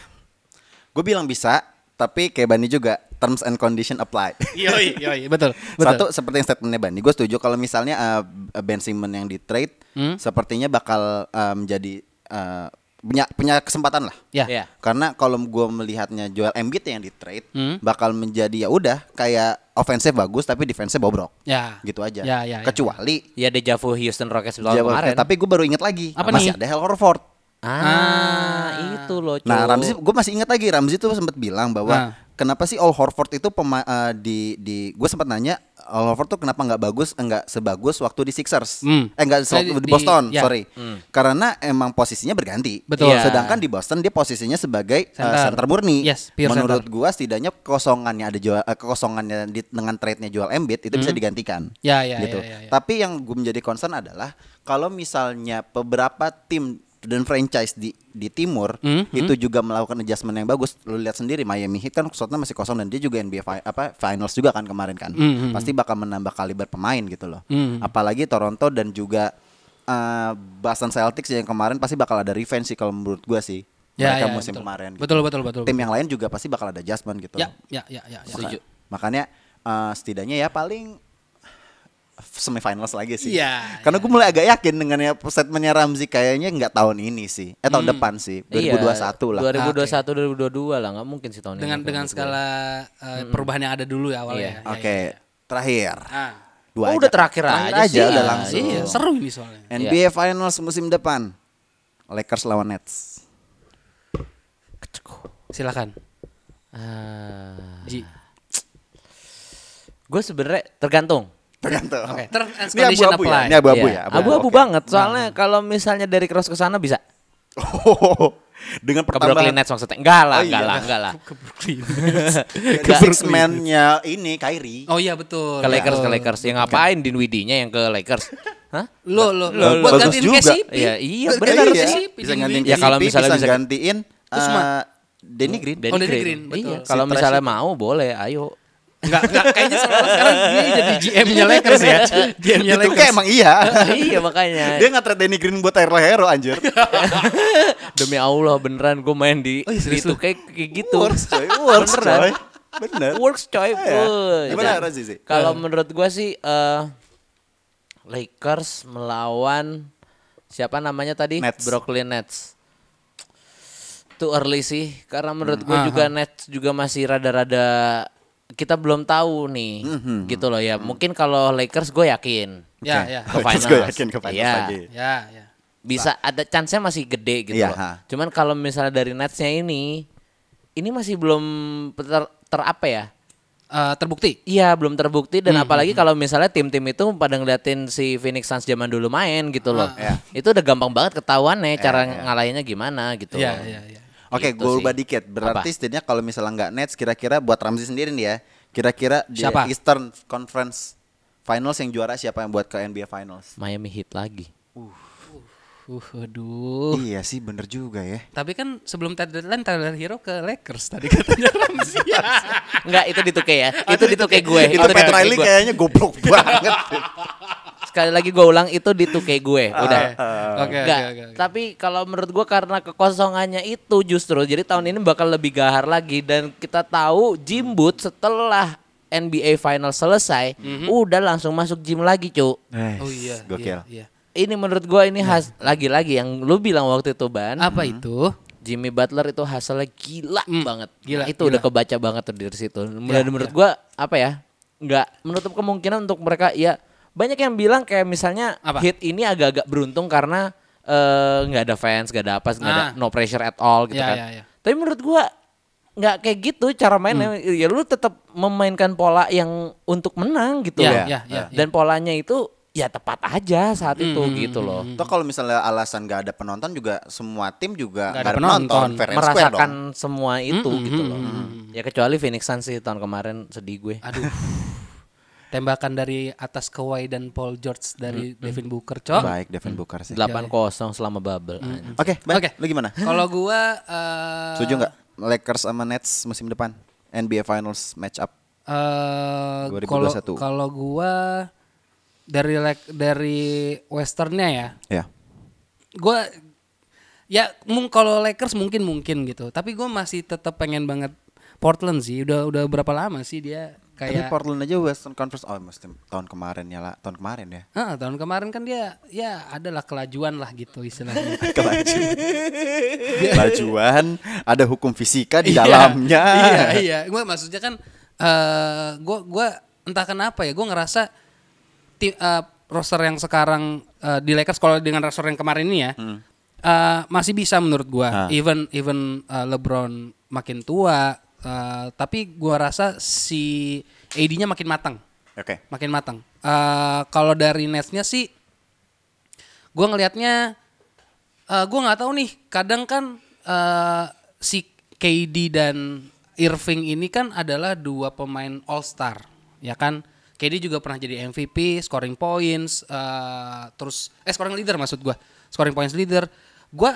gua bilang bisa, tapi kayak Bani juga terms and condition apply. <laughs> Yoi, yoi, betul. Satu seperti yang statementnya Bani, gue setuju kalau misalnya uh, Ben Simmons yang di trade, Hmm? sepertinya bakal uh, menjadi uh, punya punya kesempatan lah. Ya. Iya. Karena kalau gue melihatnya Joel Embiid yang di trade, Hmm? bakal menjadi ya udah kayak offensive bagus tapi defense bobrok. Ya. Gitu aja. Ya, ya, ya. Kecuali Ya deja vu Houston Rockets tahun kemarin. tapi gue baru inget lagi Apa masih nih? ada Hal Horford. Ah, itu loh. Nah, Cuk. Ramzi gue masih ingat lagi Ramzi tuh sempat bilang bahwa Nah. kenapa sih Al Horford itu pema, eh, di di gue sempat nanya Al Horford tuh kenapa nggak bagus enggak sebagus waktu di Sixers Hmm. eh enggak Saya di, di- di Boston ya. sorry karena emang posisinya berganti Betul. Iya. sedangkan di Boston dia posisinya sebagai eh, Center. center murni Yes, pure menurut gua setidaknya kekosongannya ada jual eh, kekosongannya di, dengan trade-nya Joel Embiid itu bisa digantikan Hmm. Ya, ya, gitu ya, ya, ya. tapi yang gue menjadi concern adalah kalau misalnya beberapa tim dan franchise di di timur Hmm, itu juga melakukan adjustment yang bagus. Lu lihat sendiri Miami Heat kan slotnya masih kosong dan dia juga NBA fi- apa finals juga kan kemarin kan. Hmm, hmm, Pasti bakal menambah kaliber pemain gitu loh. Hmm. Apalagi Toronto dan juga uh, Boston Celtics yang kemarin pasti bakal ada revenge sih kalau menurut gua sih. Ya, Mereka ya, musim betul. kemarin. gitu. Betul, betul, betul. Tim yang lain juga pasti bakal ada adjustment gitu. Ya, ya, ya, ya. ya. Setuju. Makanya uh, setidaknya ya paling semifinals lagi sih. Iya, Karena gue mulai agak yakin dengan ya statementnya Ramzi kayaknya nggak tahun ini sih. Eh tahun depan sih. 2021 lah. 2021 2022 lah, nggak mungkin sih tahun Dengan ini. dengan skala uh, perubahan yang ada dulu ya awalnya. Iya. Ya, Oke, ya, ya. terakhir. Ah. Dua Oh, aja. udah terakhir aja sih. udah Iya, langsung. Iya, seru ini soalnya. NBA Finals musim depan. Lakers lawan Nets. Silakan. Ah. Ji. Gue sebenarnya tergantung. Tergantung. Oke, terms and Ini condition abu-abu ya. apply. Ini abu-abu Iya, ya. Abu-abu Oke. banget. Soalnya kalau misalnya dari cross ke sana bisa. Dengan Ke Brooklyn pertambahan Nets maksudnya. Enggak lah, Oh, enggak iya. lah, enggak lah. Ke Brooklyn. <laughs> ke six man-nya ini Kyrie. Oh iya betul. Ke Lakers, ke Betul. Lakers. Ya ngapain Dinwiddie-nya yang ke Lakers? <laughs> Hah? Lo lo Lo, lo buat gantiin juga. KCP. Iya, iya, bener gantiin Iya, KCP, bisa gantiin Ya, kalau KCP, misalnya bisa bisa- gantiin Usman. eh, Danny Green. Oh, Danny Green, betul. Iya, Si kalau misalnya mau boleh, ayo. Enggak, enggak kayaknya sekarang sekarang dia jadi GM-nya Lakers ya. GM-nya Itu Lakers. kayak emang iya. <laughs> iya makanya. Dia nggak trade Danny Green buat Tyler Hero anjir. <laughs> Demi Allah beneran gue main di Oh, iya, serius itu kayak, kayak gitu. Works coy, <laughs> works Beneran. coy. Bener. Works coy. Iya. Wuh, Gimana Razi sih? Kalau menurut gua sih eh Lakers melawan siapa namanya tadi? Nets. Brooklyn Nets. Too early sih karena menurut Hmm. gua Aha. juga Nets juga masih rada-rada kita belum tahu nih Hmm, gitu loh ya. Mungkin kalau Lakers gue yakin Ya, Oke. ya. <laughs> ke finals. gue yakin ke finals Iya. lagi. Ya, ya. Bisa ada chance-nya masih gede gitu Iya, loh. ha. Cuman kalau misalnya dari Netsnya ini ini masih belum ter, ter apa ya? Eh, terbukti. Iya belum terbukti Hmm, dan apalagi kalau misalnya tim-tim itu pada ngeliatin si Phoenix Suns zaman dulu main gitu loh. Iya. Itu udah gampang banget ketahuan nih cara iya. ngalahinnya gimana gitu. Iya, loh. iya, iya. Oke, Gitu gue ubah dikit. Berarti setidaknya kalau misalnya nggak Nets, kira-kira buat Ramzi sendiri nih ya. Kira-kira di Siapa? Eastern Conference Finals yang juara siapa yang buat ke NBA Finals? Miami Heat lagi. Uh, aduh. Iya sih, bener juga ya. Tapi kan sebelum deadline Tyler Hero ke Lakers tadi katanya Ramzi. <laughs> Enggak itu dituke ya. itu dituke gue. Itu Pat dituke Riley gue. kayaknya goblok <laughs> banget. Sekali lagi gue ulang itu dituke gue. Udah. Oke, oke, Enggak, oke. oke. tapi kalau menurut gua karena kekosongannya itu justru jadi tahun ini bakal lebih gahar lagi dan kita tahu Jim Booth setelah NBA Final selesai udah langsung masuk gym lagi, Cuk. Oh iya. Gokil. Iya, iya. Ini menurut gua ini khas lagi-lagi yang lu bilang waktu itu Ban. Apa itu? Jimmy Butler itu hasilnya gila Hmm, banget. gila, itu gila. udah kebaca banget tuh dari situ. Ya, Dan menurut ya. gua apa ya? nggak menutup kemungkinan untuk mereka ya banyak yang bilang kayak misalnya Apa? hit ini agak-agak beruntung karena eh, nggak ada fans, nggak ada apa, nggak ada Ah. no pressure at all gitu Ya, kan. ya, ya. Tapi menurut gua nggak kayak gitu cara mainnya. Hmm. Ya lu tetap memainkan pola yang untuk menang gitu Ya, loh. ya, ya, Dan polanya itu ya tepat aja saat itu Hmm, gitu loh. Toh kalau misalnya alasan nggak ada penonton juga semua tim juga Nggak ada ada penonton, penonton. fair merasakan dong. semua itu gitu loh. Ya kecuali Phoenix Suns sih tahun kemarin sedih gue. Aduh. Tembakan dari atas Kawhi dan Paul George dari Devin Booker, Cok. Baik Devin Booker sih. 8-0 selama bubble. Oke, baik. Oke. Lu gimana? Kalau gua eh Setuju nggak Lakers sama Nets musim depan NBA Finals match up? eh 2021. kalau kalau gua dari dari westernnya ya, Ya. gua ya mung kalau Lakers mungkin mungkin gitu, tapi gua masih tetap pengen banget Portland sih. Udah udah berapa lama sih dia Tapi kayak Portland aja Western Conference oh musim tahun kemarin ya lah, tahun kemarin ya. Ah, tahun kemarin kan dia ya adalah kelajuan lah gitu istilahnya. <laughs> Kelajuan. <laughs> Kelajuan, ada hukum fisika di Iya, dalamnya. <laughs> iya, iya. Gue maksudnya kan eh gua gua entah kenapa ya, gua ngerasa tim eh, roster yang sekarang eh, di Lakers kalau dengan roster yang kemarin ini ya eh, masih bisa menurut. Ah. Even even eh, LeBron makin tua, eh, tapi gua rasa si AD-nya makin matang Oke. makin matang. Eh kalau dari Netsnya sih, gue ngelihatnya, eh gue nggak tahu nih. Kadang kan eh si KD dan Irving ini kan adalah dua pemain All Star, ya kan? KD juga pernah jadi MVP, scoring points, eh terus eh scoring leader maksud gue, scoring points leader. Gue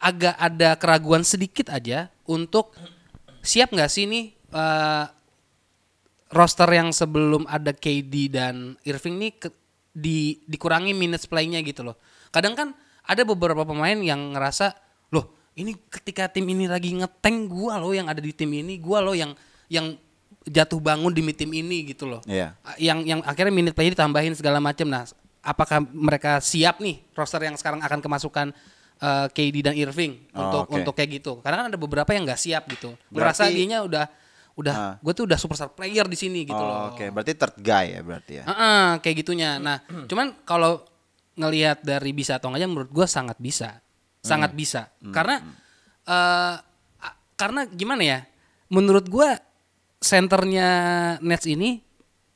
agak ada keraguan sedikit aja untuk siap nggak sih nih eh, roster yang sebelum ada KD dan Irving nih ke- di dikurangi minutes playnya gitu loh. Kadang kan ada beberapa pemain yang ngerasa, loh ini ketika tim ini lagi ngeteng gua loh yang ada di tim ini, gua loh yang yang jatuh bangun di tim ini gitu loh. Iya. Yang yang akhirnya minute play ditambahin segala macam. Nah, apakah mereka siap nih roster yang sekarang akan kemasukan eh, KD dan Irving Oh, untuk oke. untuk kayak gitu? Karena kan ada beberapa yang nggak siap gitu. Ngerasa Berarti- dianya udah udah Ah. gue tuh udah superstar player di sini gitu Oh, loh. Oke, berarti third guy ya berarti ya. Heeh, kayak gitunya. Nah, <clears throat> cuman kalau ngelihat dari bisa atau enggaknya menurut gue sangat bisa. Sangat bisa. Karena eh a- karena gimana ya? Menurut gue senternya Nets ini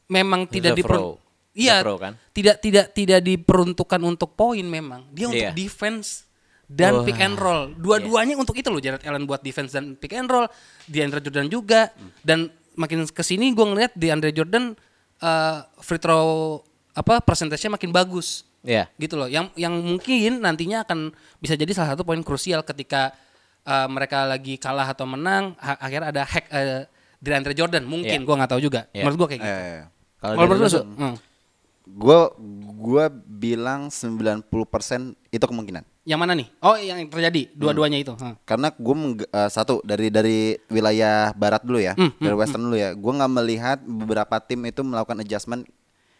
memang tidak diper. Iya, kan? tidak tidak tidak diperuntukkan untuk poin memang. Dia untuk Iya. defense dan Wah. pick and roll. Dua-duanya untuk itu loh Jared Allen buat defense dan pick and roll. DeAndre Jordan juga dan makin ke sini gue ngeliat DeAndre Jordan eh, free throw apa persentasenya makin bagus Iya. gitu loh. Yang yang mungkin nantinya akan bisa jadi salah satu poin krusial ketika eh, mereka lagi kalah atau menang, ha- akhirnya ada hack eh, DeAndre Jordan mungkin Iya. gua nggak tahu juga. Iya. Menurut gua kayak gitu. Eh, Kalau Kalau menurut lu, Su? Hmm. gue gue bilang 90% itu kemungkinan. Yang mana nih? Oh, yang terjadi dua-duanya itu. Hmm. Karena gue satu dari dari wilayah barat dulu ya, Hmm, dari western dulu ya. Gue nggak melihat beberapa tim itu melakukan adjustment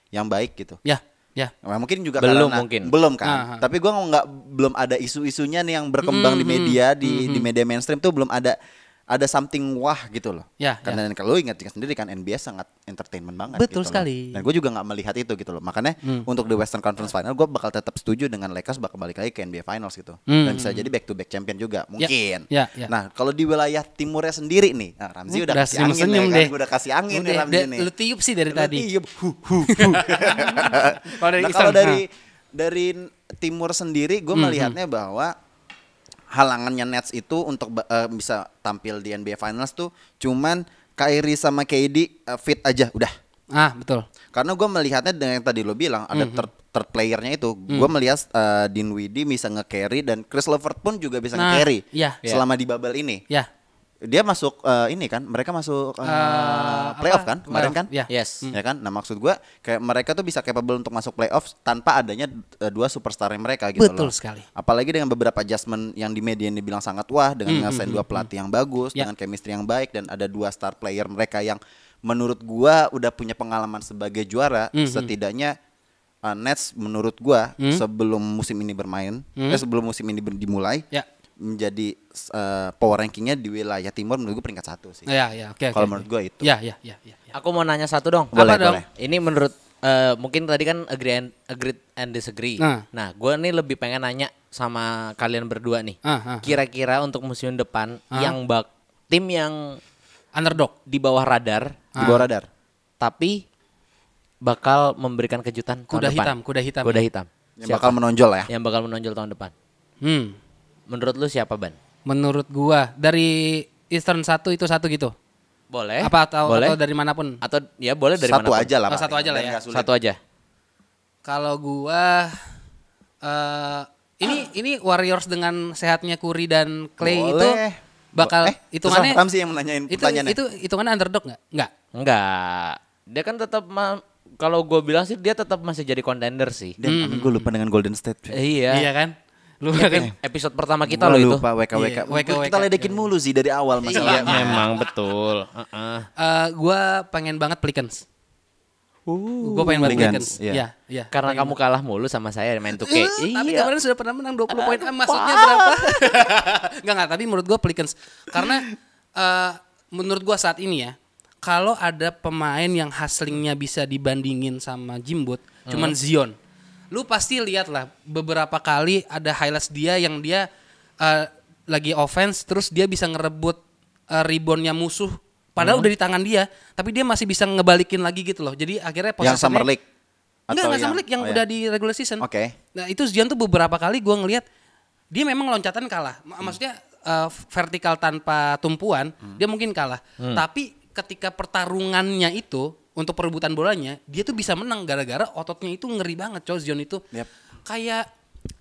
yang baik gitu. Ya, ya. Nah, mungkin juga Belum karena mungkin. belum kan. Ah, ah. Tapi gue nggak belum ada isu-isunya nih yang berkembang di media di di media mainstream tuh belum ada ada something wah gitu loh. Ya, Karena kalau ingat sendiri kan NBA sangat entertainment banget. Betul gitu loh. sekali. Dan gue juga nggak melihat itu gitu loh. Makanya untuk di Western Conference Final gue bakal tetap setuju dengan Lakers bakal balik lagi ke NBA Finals gitu. Hmm. Dan bisa jadi back to back champion juga mungkin. ya, ya. Nah kalau di wilayah timurnya sendiri nih, nah, Ramzi udah, Udah kasih angin ya kan? Gua udah kasih angin nih Udah, Ramzi udah, nih. Lu tiup sih dari Lu tadi. tiup. <laughs> Kalau dari nah, kalau dari dari timur sendiri, gue melihatnya bahwa halangannya Nets itu untuk eh, bisa tampil di NBA Finals tuh cuman Kyrie sama KD eh, fit aja udah. Ah, betul. Karena gue melihatnya dengan yang tadi lo bilang ada Mhm. third, third playernya itu, gue melihat eh, Dinwiddie bisa nge-carry dan Chris Levert pun juga bisa Nah, nge-carry iya. selama di bubble ini. Ya. Dia masuk eh, ini kan, mereka masuk eh, Eh, playoff apa? kan kemarin kan? Playoff, ya. Yes. ya kan? Nah maksud gua kayak mereka tuh bisa capable untuk masuk playoff tanpa adanya uh, dua superstar mereka gitu Betul loh. sekali. Apalagi dengan beberapa adjustment yang di media ini dibilang sangat wah dengan ngerasain dua pelatih yang bagus Ya. dengan chemistry yang baik dan ada dua star player mereka yang menurut gua udah punya pengalaman sebagai juara setidaknya uh, Nets menurut gua sebelum musim ini bermain eh, sebelum musim ini dimulai Ya. Menjadi uh, power rankingnya di wilayah timur menurut gua peringkat satu sih. Ya, ya, oke. oke, Kalau oke. menurut gua itu. Ya, ya, ya, ya. ya. Aku mau nanya satu dong. Boleh, Apa dong? boleh. Ini menurut eh, mungkin tadi kan agree and, agree and disagree. Nah. Nah, gue nih lebih pengen nanya sama kalian berdua nih. Ah, ah. Kira-kira untuk musim depan yang bak tim yang Underdog. di bawah radar Di bawah radar. tapi bakal memberikan kejutan Kuda tahun depan. hitam, kuda hitam. Kuda hitam. Yang Siapa? bakal menonjol ya. yang bakal menonjol tahun depan. Hmm. Menurut lu siapa, Ban? Menurut gua dari Eastern satu itu satu gitu. Boleh. Apa atau boleh? atau dari mana pun? Atau ya boleh dari satu mana pun. aja lah. Oh, satu aja lah ya. nggak. Satu aja. Kalau gua eh ini ini Warriors dengan sehatnya Curry dan Clay itu Boleh. bakal Eh, hitungannya terserah Ramzi yang menanyain itu pertanyaannya. itu hitungannya underdog nggak? Nggak. Enggak. Dia kan tetap kalau gue bilang sih dia tetap masih jadi contender sih. Dan gue lupa dengan Golden State. Eh, iya. Iya kan? Lu Epi- kan episode pertama kita loh itu. lupa WKWK. Iya, WK. Kita ledekin mulu sih dari awal Iya, masalahnya. memang betul. Heeh. Eh, gua pengen banget Pelicans. gua pengen banget Pelicans, iya. Iya, iya. Karena kamu kalah mulu sama saya main 2K. Eh, Tapi Iya. kemarin sudah pernah menang 20 poin. Ah, maksudnya berapa? <laughs> Enggak enggak, tapi menurut gua Pelicans karena eh, menurut gua saat ini ya, kalau ada pemain yang hustlingnya bisa dibandingin sama Jimbut, cuman Zion. Lu pasti lihat lah beberapa kali ada highlights dia yang dia eh, lagi offense terus dia bisa ngerebut eh, reboundnya musuh padahal udah di tangan dia, tapi dia masih bisa ngebalikin lagi gitu loh. Jadi akhirnya Yang possessionnya- Summer League. Enggak, enggak Summer League yang oh ya. udah di regular season. Oke. Nah itu Zion tuh beberapa kali gue ngelihat dia memang loncatan kalah. M- Maksudnya eh, vertikal tanpa tumpuan dia mungkin kalah. Tapi ketika pertarungannya itu untuk perebutan bolanya dia tuh bisa menang gara-gara ototnya itu ngeri banget coy Zion itu. Yap. Kayak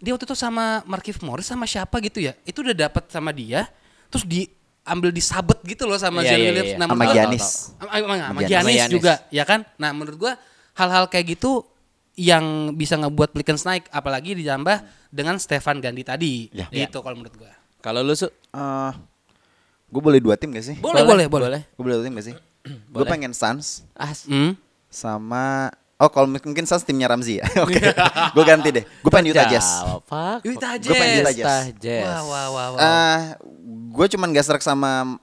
dia waktu itu sama Markif Morris sama siapa gitu ya. Itu udah dapat sama dia terus diambil disabet gitu loh sama Zion iya, Williams. Nah, Sama Giannis. sama, Giannis juga ya kan. Nah menurut gua hal-hal kayak gitu yang bisa ngebuat Pelicans naik apalagi ditambah dengan Stefan Gandhi tadi Ya. gitu kalau menurut gua Kalau lu su gue boleh dua tim gak sih? boleh boleh boleh, Gue boleh dua tim gak sih? Gue pengen Suns As. Hmm? sama Oh kalau mungkin Suns timnya Ramzi ya. <laughs> Oke. gue ganti deh. Gue pengen Utah Jazz. Utah Gua pengen Utah Jazz Jazz. Jazz. wah wah wah, wah. Eh, gue cuman gak serak sama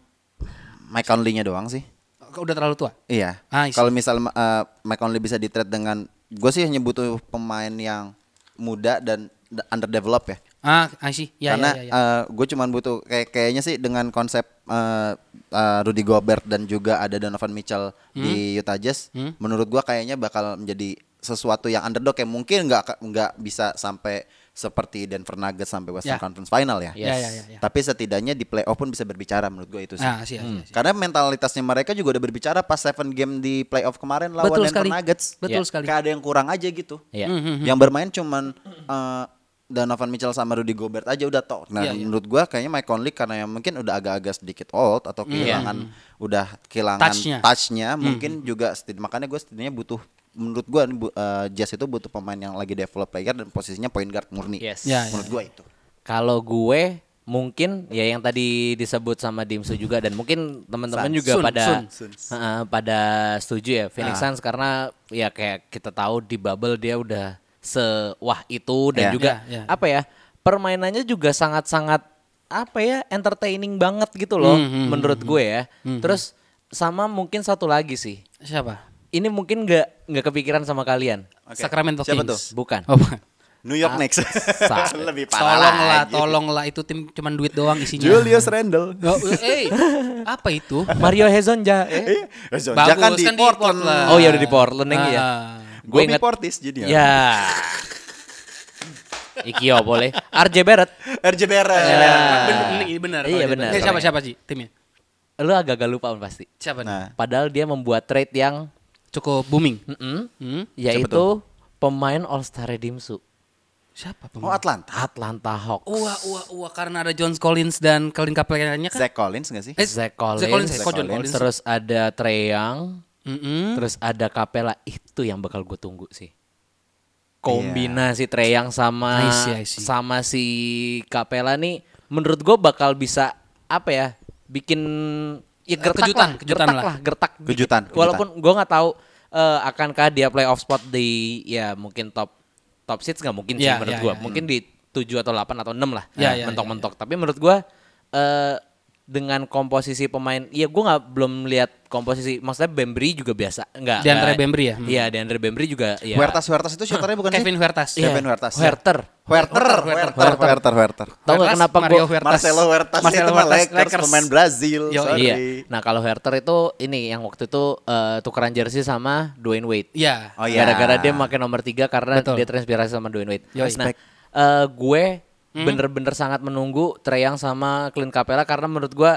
Mike Conley-nya doang sih. udah terlalu tua Iya. Ah. Kalau misal uh, Mike Conley bisa di trade dengan gue sih hanya butuh pemain yang muda dan d- underdeveloped ya. Ah I see ya Karena ya, ya, ya. gue cuman butuh kayak kayaknya sih dengan konsep uh, uh, Rudy Gobert dan juga ada Donovan Mitchell di Hmm? Utah Jazz, menurut gua kayaknya bakal menjadi sesuatu yang underdog yang mungkin nggak nggak bisa sampai seperti Denver Nuggets sampai Western Ya. Conference Final ya. Ya, ya, ya, ya. Tapi setidaknya di playoff pun bisa berbicara menurut gue itu sih. Ah, see, I see. Karena mentalitasnya mereka juga udah berbicara pas seven game di playoff kemarin lawan Betul Denver sekali. Nuggets. Betul Ya. sekali. Kayak ada yang kurang aja gitu. Iya. Hmm, Yang bermain cuman uh, Donovan Mitchell sama Rudy Gobert aja udah tok. Nah, Iya, iya. menurut gua kayaknya Mike Conley karena yang mungkin udah agak-agak sedikit old atau kehilangan udah kehilangan Touch-nya. touch-nya, mungkin juga setid- makanya gue setidaknya butuh menurut gua eh, Jazz itu butuh pemain yang lagi develop player dan posisinya point guard murni. Yes. Ya. Menurut gua itu. Kalau gue mungkin ya yang tadi disebut sama Dimsu juga dan mungkin teman-teman juga Sun, pada Sun. Suns. Heeh, pada setuju ya Phoenix Suns karena ya kayak kita tahu di bubble dia udah sewah itu dan Ya. juga Ya, ya. apa ya permainannya juga sangat-sangat apa ya entertaining banget gitu loh Hmm, hmm, menurut gue ya. Terus sama mungkin satu lagi sih. Siapa? Ini mungkin nggak nggak kepikiran sama kalian. Oke. Sacramento Siapa Kings. tuh? Bukan. Oh, bukan. New York Ah, Knicks. <laughs> Lebih parah Tolonglah, lagi. tolonglah itu tim cuman duit doang isinya. Julius Randle. Oh, eh, apa itu? Mario Hezonja. Eh. Eh, Zonja kan di Portland. Oh ya udah di Portland yang ya. Gue inget Portis jadi Ya. Ikio boleh. RJ Barrett. RJ Barrett. Ya, bener, ini benar. Iya, benar. siapa siapa sih timnya? Lu agak-agak lupa pasti. Siapa nih? Nah, Padahal dia membuat trade yang Cukup booming. mm-mm, Hmm? yaitu pemain All Star Dimsu. Siapa oh pemain? Atlanta. Atlanta Hawks. Wah, wah, wah karena ada John Collins dan Colin Kaepernick kan? Zach Collins gak sih? Eh, Zach Collins, Zach Collins, Zach Collins. Collins? terus ada Trey Young, Mm-mm. terus ada Capella. Itu yang bakal gue tunggu sih. Kombinasi Trey Young sama I see, I see. sama si Capella nih menurut gue bakal bisa apa ya? Bikin ya gertak kejutan, lah, kejutan gertak lah. lah, gertak. Kejutan, kejutan. Walaupun gue nggak tahu eh, akankah dia playoff spot di ya mungkin top top seats nggak mungkin sih Ya, menurut ya, gue. ya. Mungkin di 7 atau 8 atau 6 lah. Ya, ya, mentok-mentok. Tapi menurut gue eh dengan komposisi pemain, iya gue nggak belum lihat komposisi. Maksudnya Bembry juga biasa, nggak? DeAndre nggak- Bembry ya? Hmm. Iya, DeAndre Bembry juga. Ya. Huertas Huertas itu shooternya bukan Kevin sih? Huertas. Iya. Kevin Huertas. Huerter. Huerter, Huerter, Huerter, Huerter, Huerter. Tahu nggak kenapa Mario gue Huertas. Marcelo Huertas Marcelo itu Huertas, Lakers, Lakers. pemain Brazil. Yo, sorry. Iya. Nah kalau Herter itu ini yang waktu itu eh, tukeran jersey sama Dwayne Wade. Iya. Oh iya. Gara-gara dia pakai nomor 3 karena Betul. dia terinspirasi sama Dwayne Wade. Yoi. Nah, eh, gue Hmm? bener-bener sangat menunggu Trae Young sama Clint Capella karena menurut gue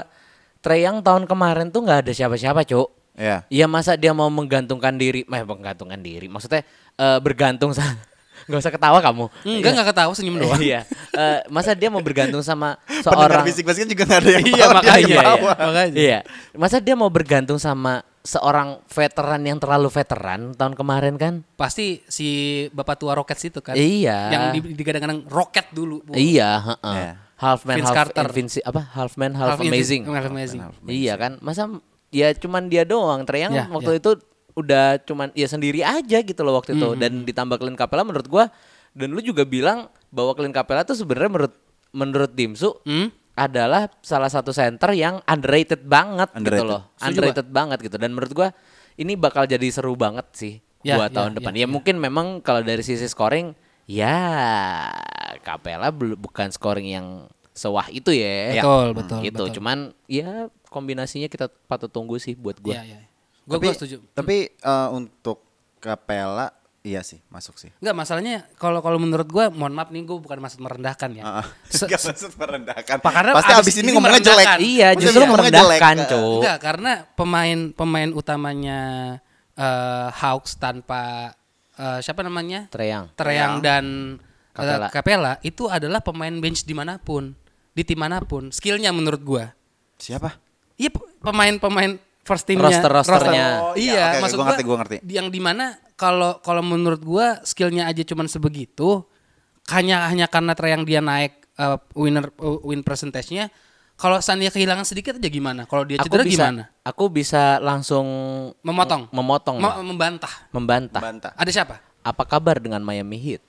Young tahun kemarin tuh nggak ada siapa-siapa, Cuk. Iya. Iya masa dia mau menggantungkan diri, eh menggantungkan diri. Maksudnya eh, bergantung sama <laughs> Gak usah ketawa kamu. Enggak enggak ketawa senyum doang. Iya. Eh, masa dia mau bergantung sama <laughs> Pendengar seorang bisik basket juga gak ada yang Iya, makanya, iya. Makanya. Iya. Masa dia mau bergantung sama seorang veteran yang terlalu veteran tahun kemarin kan? Pasti si bapak tua Rockets itu kan. Iya. Yang di- digadang-gadang Rocket dulu. Bu. Iya, heeh. Iya. Half man, Vince half Carter. invinci apa? Half man, half, Half amazing. Half amazing. Iya kan? Masa ya cuman dia doang. Trae Young Iya, waktu iya. itu udah cuman ya sendiri aja gitu loh waktu Hmm, itu dan ditambah Clint Capella menurut gua dan lu juga bilang bahwa Clint Capella tuh sebenarnya menurut menurut Dimsu Hmm? adalah salah satu center yang underrated banget gitu Underrated. loh. Setuju, underrated banget gitu dan menurut gua ini bakal jadi seru banget sih Ya, buat ya, tahun ya, depan. Ya, ya. mungkin memang kalau dari sisi scoring ya Capella bel- bukan scoring yang sewah itu ya. Betul, betul, Gitu. betul. Cuman ya kombinasinya kita patut tunggu sih buat gua. Iya, iya. Gue Tapi, setuju. tapi eh, untuk Capella iya sih masuk sih. Enggak, masalahnya kalau kalau menurut gua mohon maaf nih gue bukan maksud merendahkan ya. <laughs> Se- maksud merendahkan. Pak, karena Pasti abis abis ini ini ngomongnya jelek. merendahkan. Iya, Maksudnya justru ngomongnya merendahkan, jelek. Cuk. Enggak, karena pemain pemain utamanya eh, Hawks tanpa eh, siapa namanya? Treyang. Treyang dan eh, Capella. Capella itu adalah pemain bench di mana pun, di tim mana pun. Skillnya menurut gua. Siapa? Iya pe- pemain-pemain first teamnya, Roster-rosternya. Oh, iya, iya, oke, maksud gua gua, ngerti, gua ngerti. Yang di mana kalau kalau menurut gua skillnya aja cuman sebegitu, hanya hanya karena Treyang dia naik eh, winner eh, win percentage-nya. Kalau Sania kehilangan sedikit aja gimana? Kalau dia Aku cedera bisa gimana? aku bisa langsung Memotong. memotong Me- lah. membantah. membantah. Bantah. Ada siapa? Apa kabar dengan Miami Heat?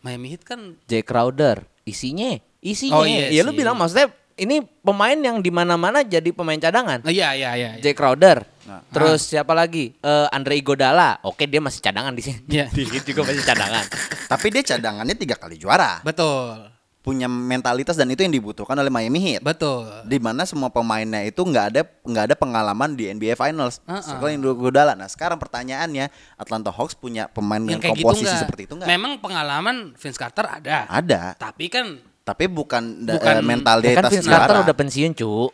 Miami Heat kan Jay Crowder, isinya, isinya. Oh, iya ya lu bilang maksudnya ini pemain yang di mana-mana jadi pemain cadangan. Oh, iya iya iya. iya. Jay Crowder. Nah. Terus siapa lagi? Eh, Andre Iguodala. Oke, dia masih cadangan di sini. Iya. <laughs> Di Heat juga masih cadangan. Tapi dia cadangannya tiga kali juara. Betul. Punya mentalitas dan itu yang dibutuhkan oleh Miami Heat. Betul. di mana semua pemainnya itu nggak ada nggak ada pengalaman di NBA Finals. Uh-uh. Setelah Indro Godala. Nah sekarang pertanyaannya Atlanta Hawks punya pemain Yang dengan gitu komposisi enggak. seperti itu nggak? Memang pengalaman Vince Carter ada. Ada, Tapi kan tapi bukan, da- Bukan- eh, Ya mentalitas kan Vince Carter udah pensiun, cu.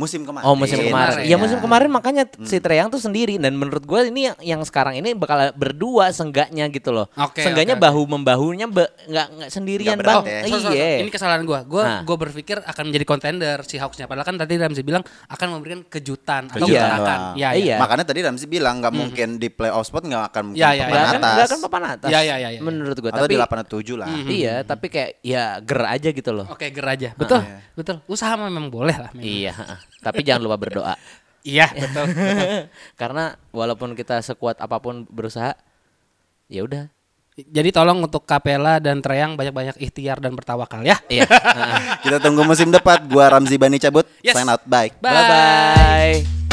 Musim kemarin. Oh musim kemarin. Ya musim Ya. kemarin makanya si Treyang tuh sendiri dan menurut gue ini yang, yang sekarang ini bakal berdua senggaknya gitu loh. Oke, senggaknya oke, bahu membahunya be- nggak nggak sendirian Nggak berat bang. ya. Sorry, sorry, Iya. sorry. Ini kesalahan gua. Gua Nah. gua berpikir akan menjadi kontender si Hawksnya. Padahal kan tadi Ramzi bilang akan memberikan kejutan, atau Kejutan doang. Ya, Iya. ya. Makanya tadi Ramzi bilang nggak mungkin di playoff spot nggak akan mungkin Ya, ya, papan akan, atas. nggak akan papan atas. Iya, iya, iya, iya. Menurut gue. Atau Tapi di 8 atau 7 lah. iya, tapi kayak ya ger aja gitu loh. Oke, ger aja. Betul. iya. Betul. Usaha memang boleh lah. memang. Iya. Tapi jangan lupa berdoa. Iya, betul. <laughs> Karena walaupun kita sekuat apa pun berusaha, ya udah. Jadi tolong untuk Kapela dan Treyang banyak-banyak ikhtiar dan bertawakal ya. Iya. <laughs> Kita tunggu musim depan. Gua Ramzi Bani cabut. Yes. Sign out. Bye. Bye. Bye bye.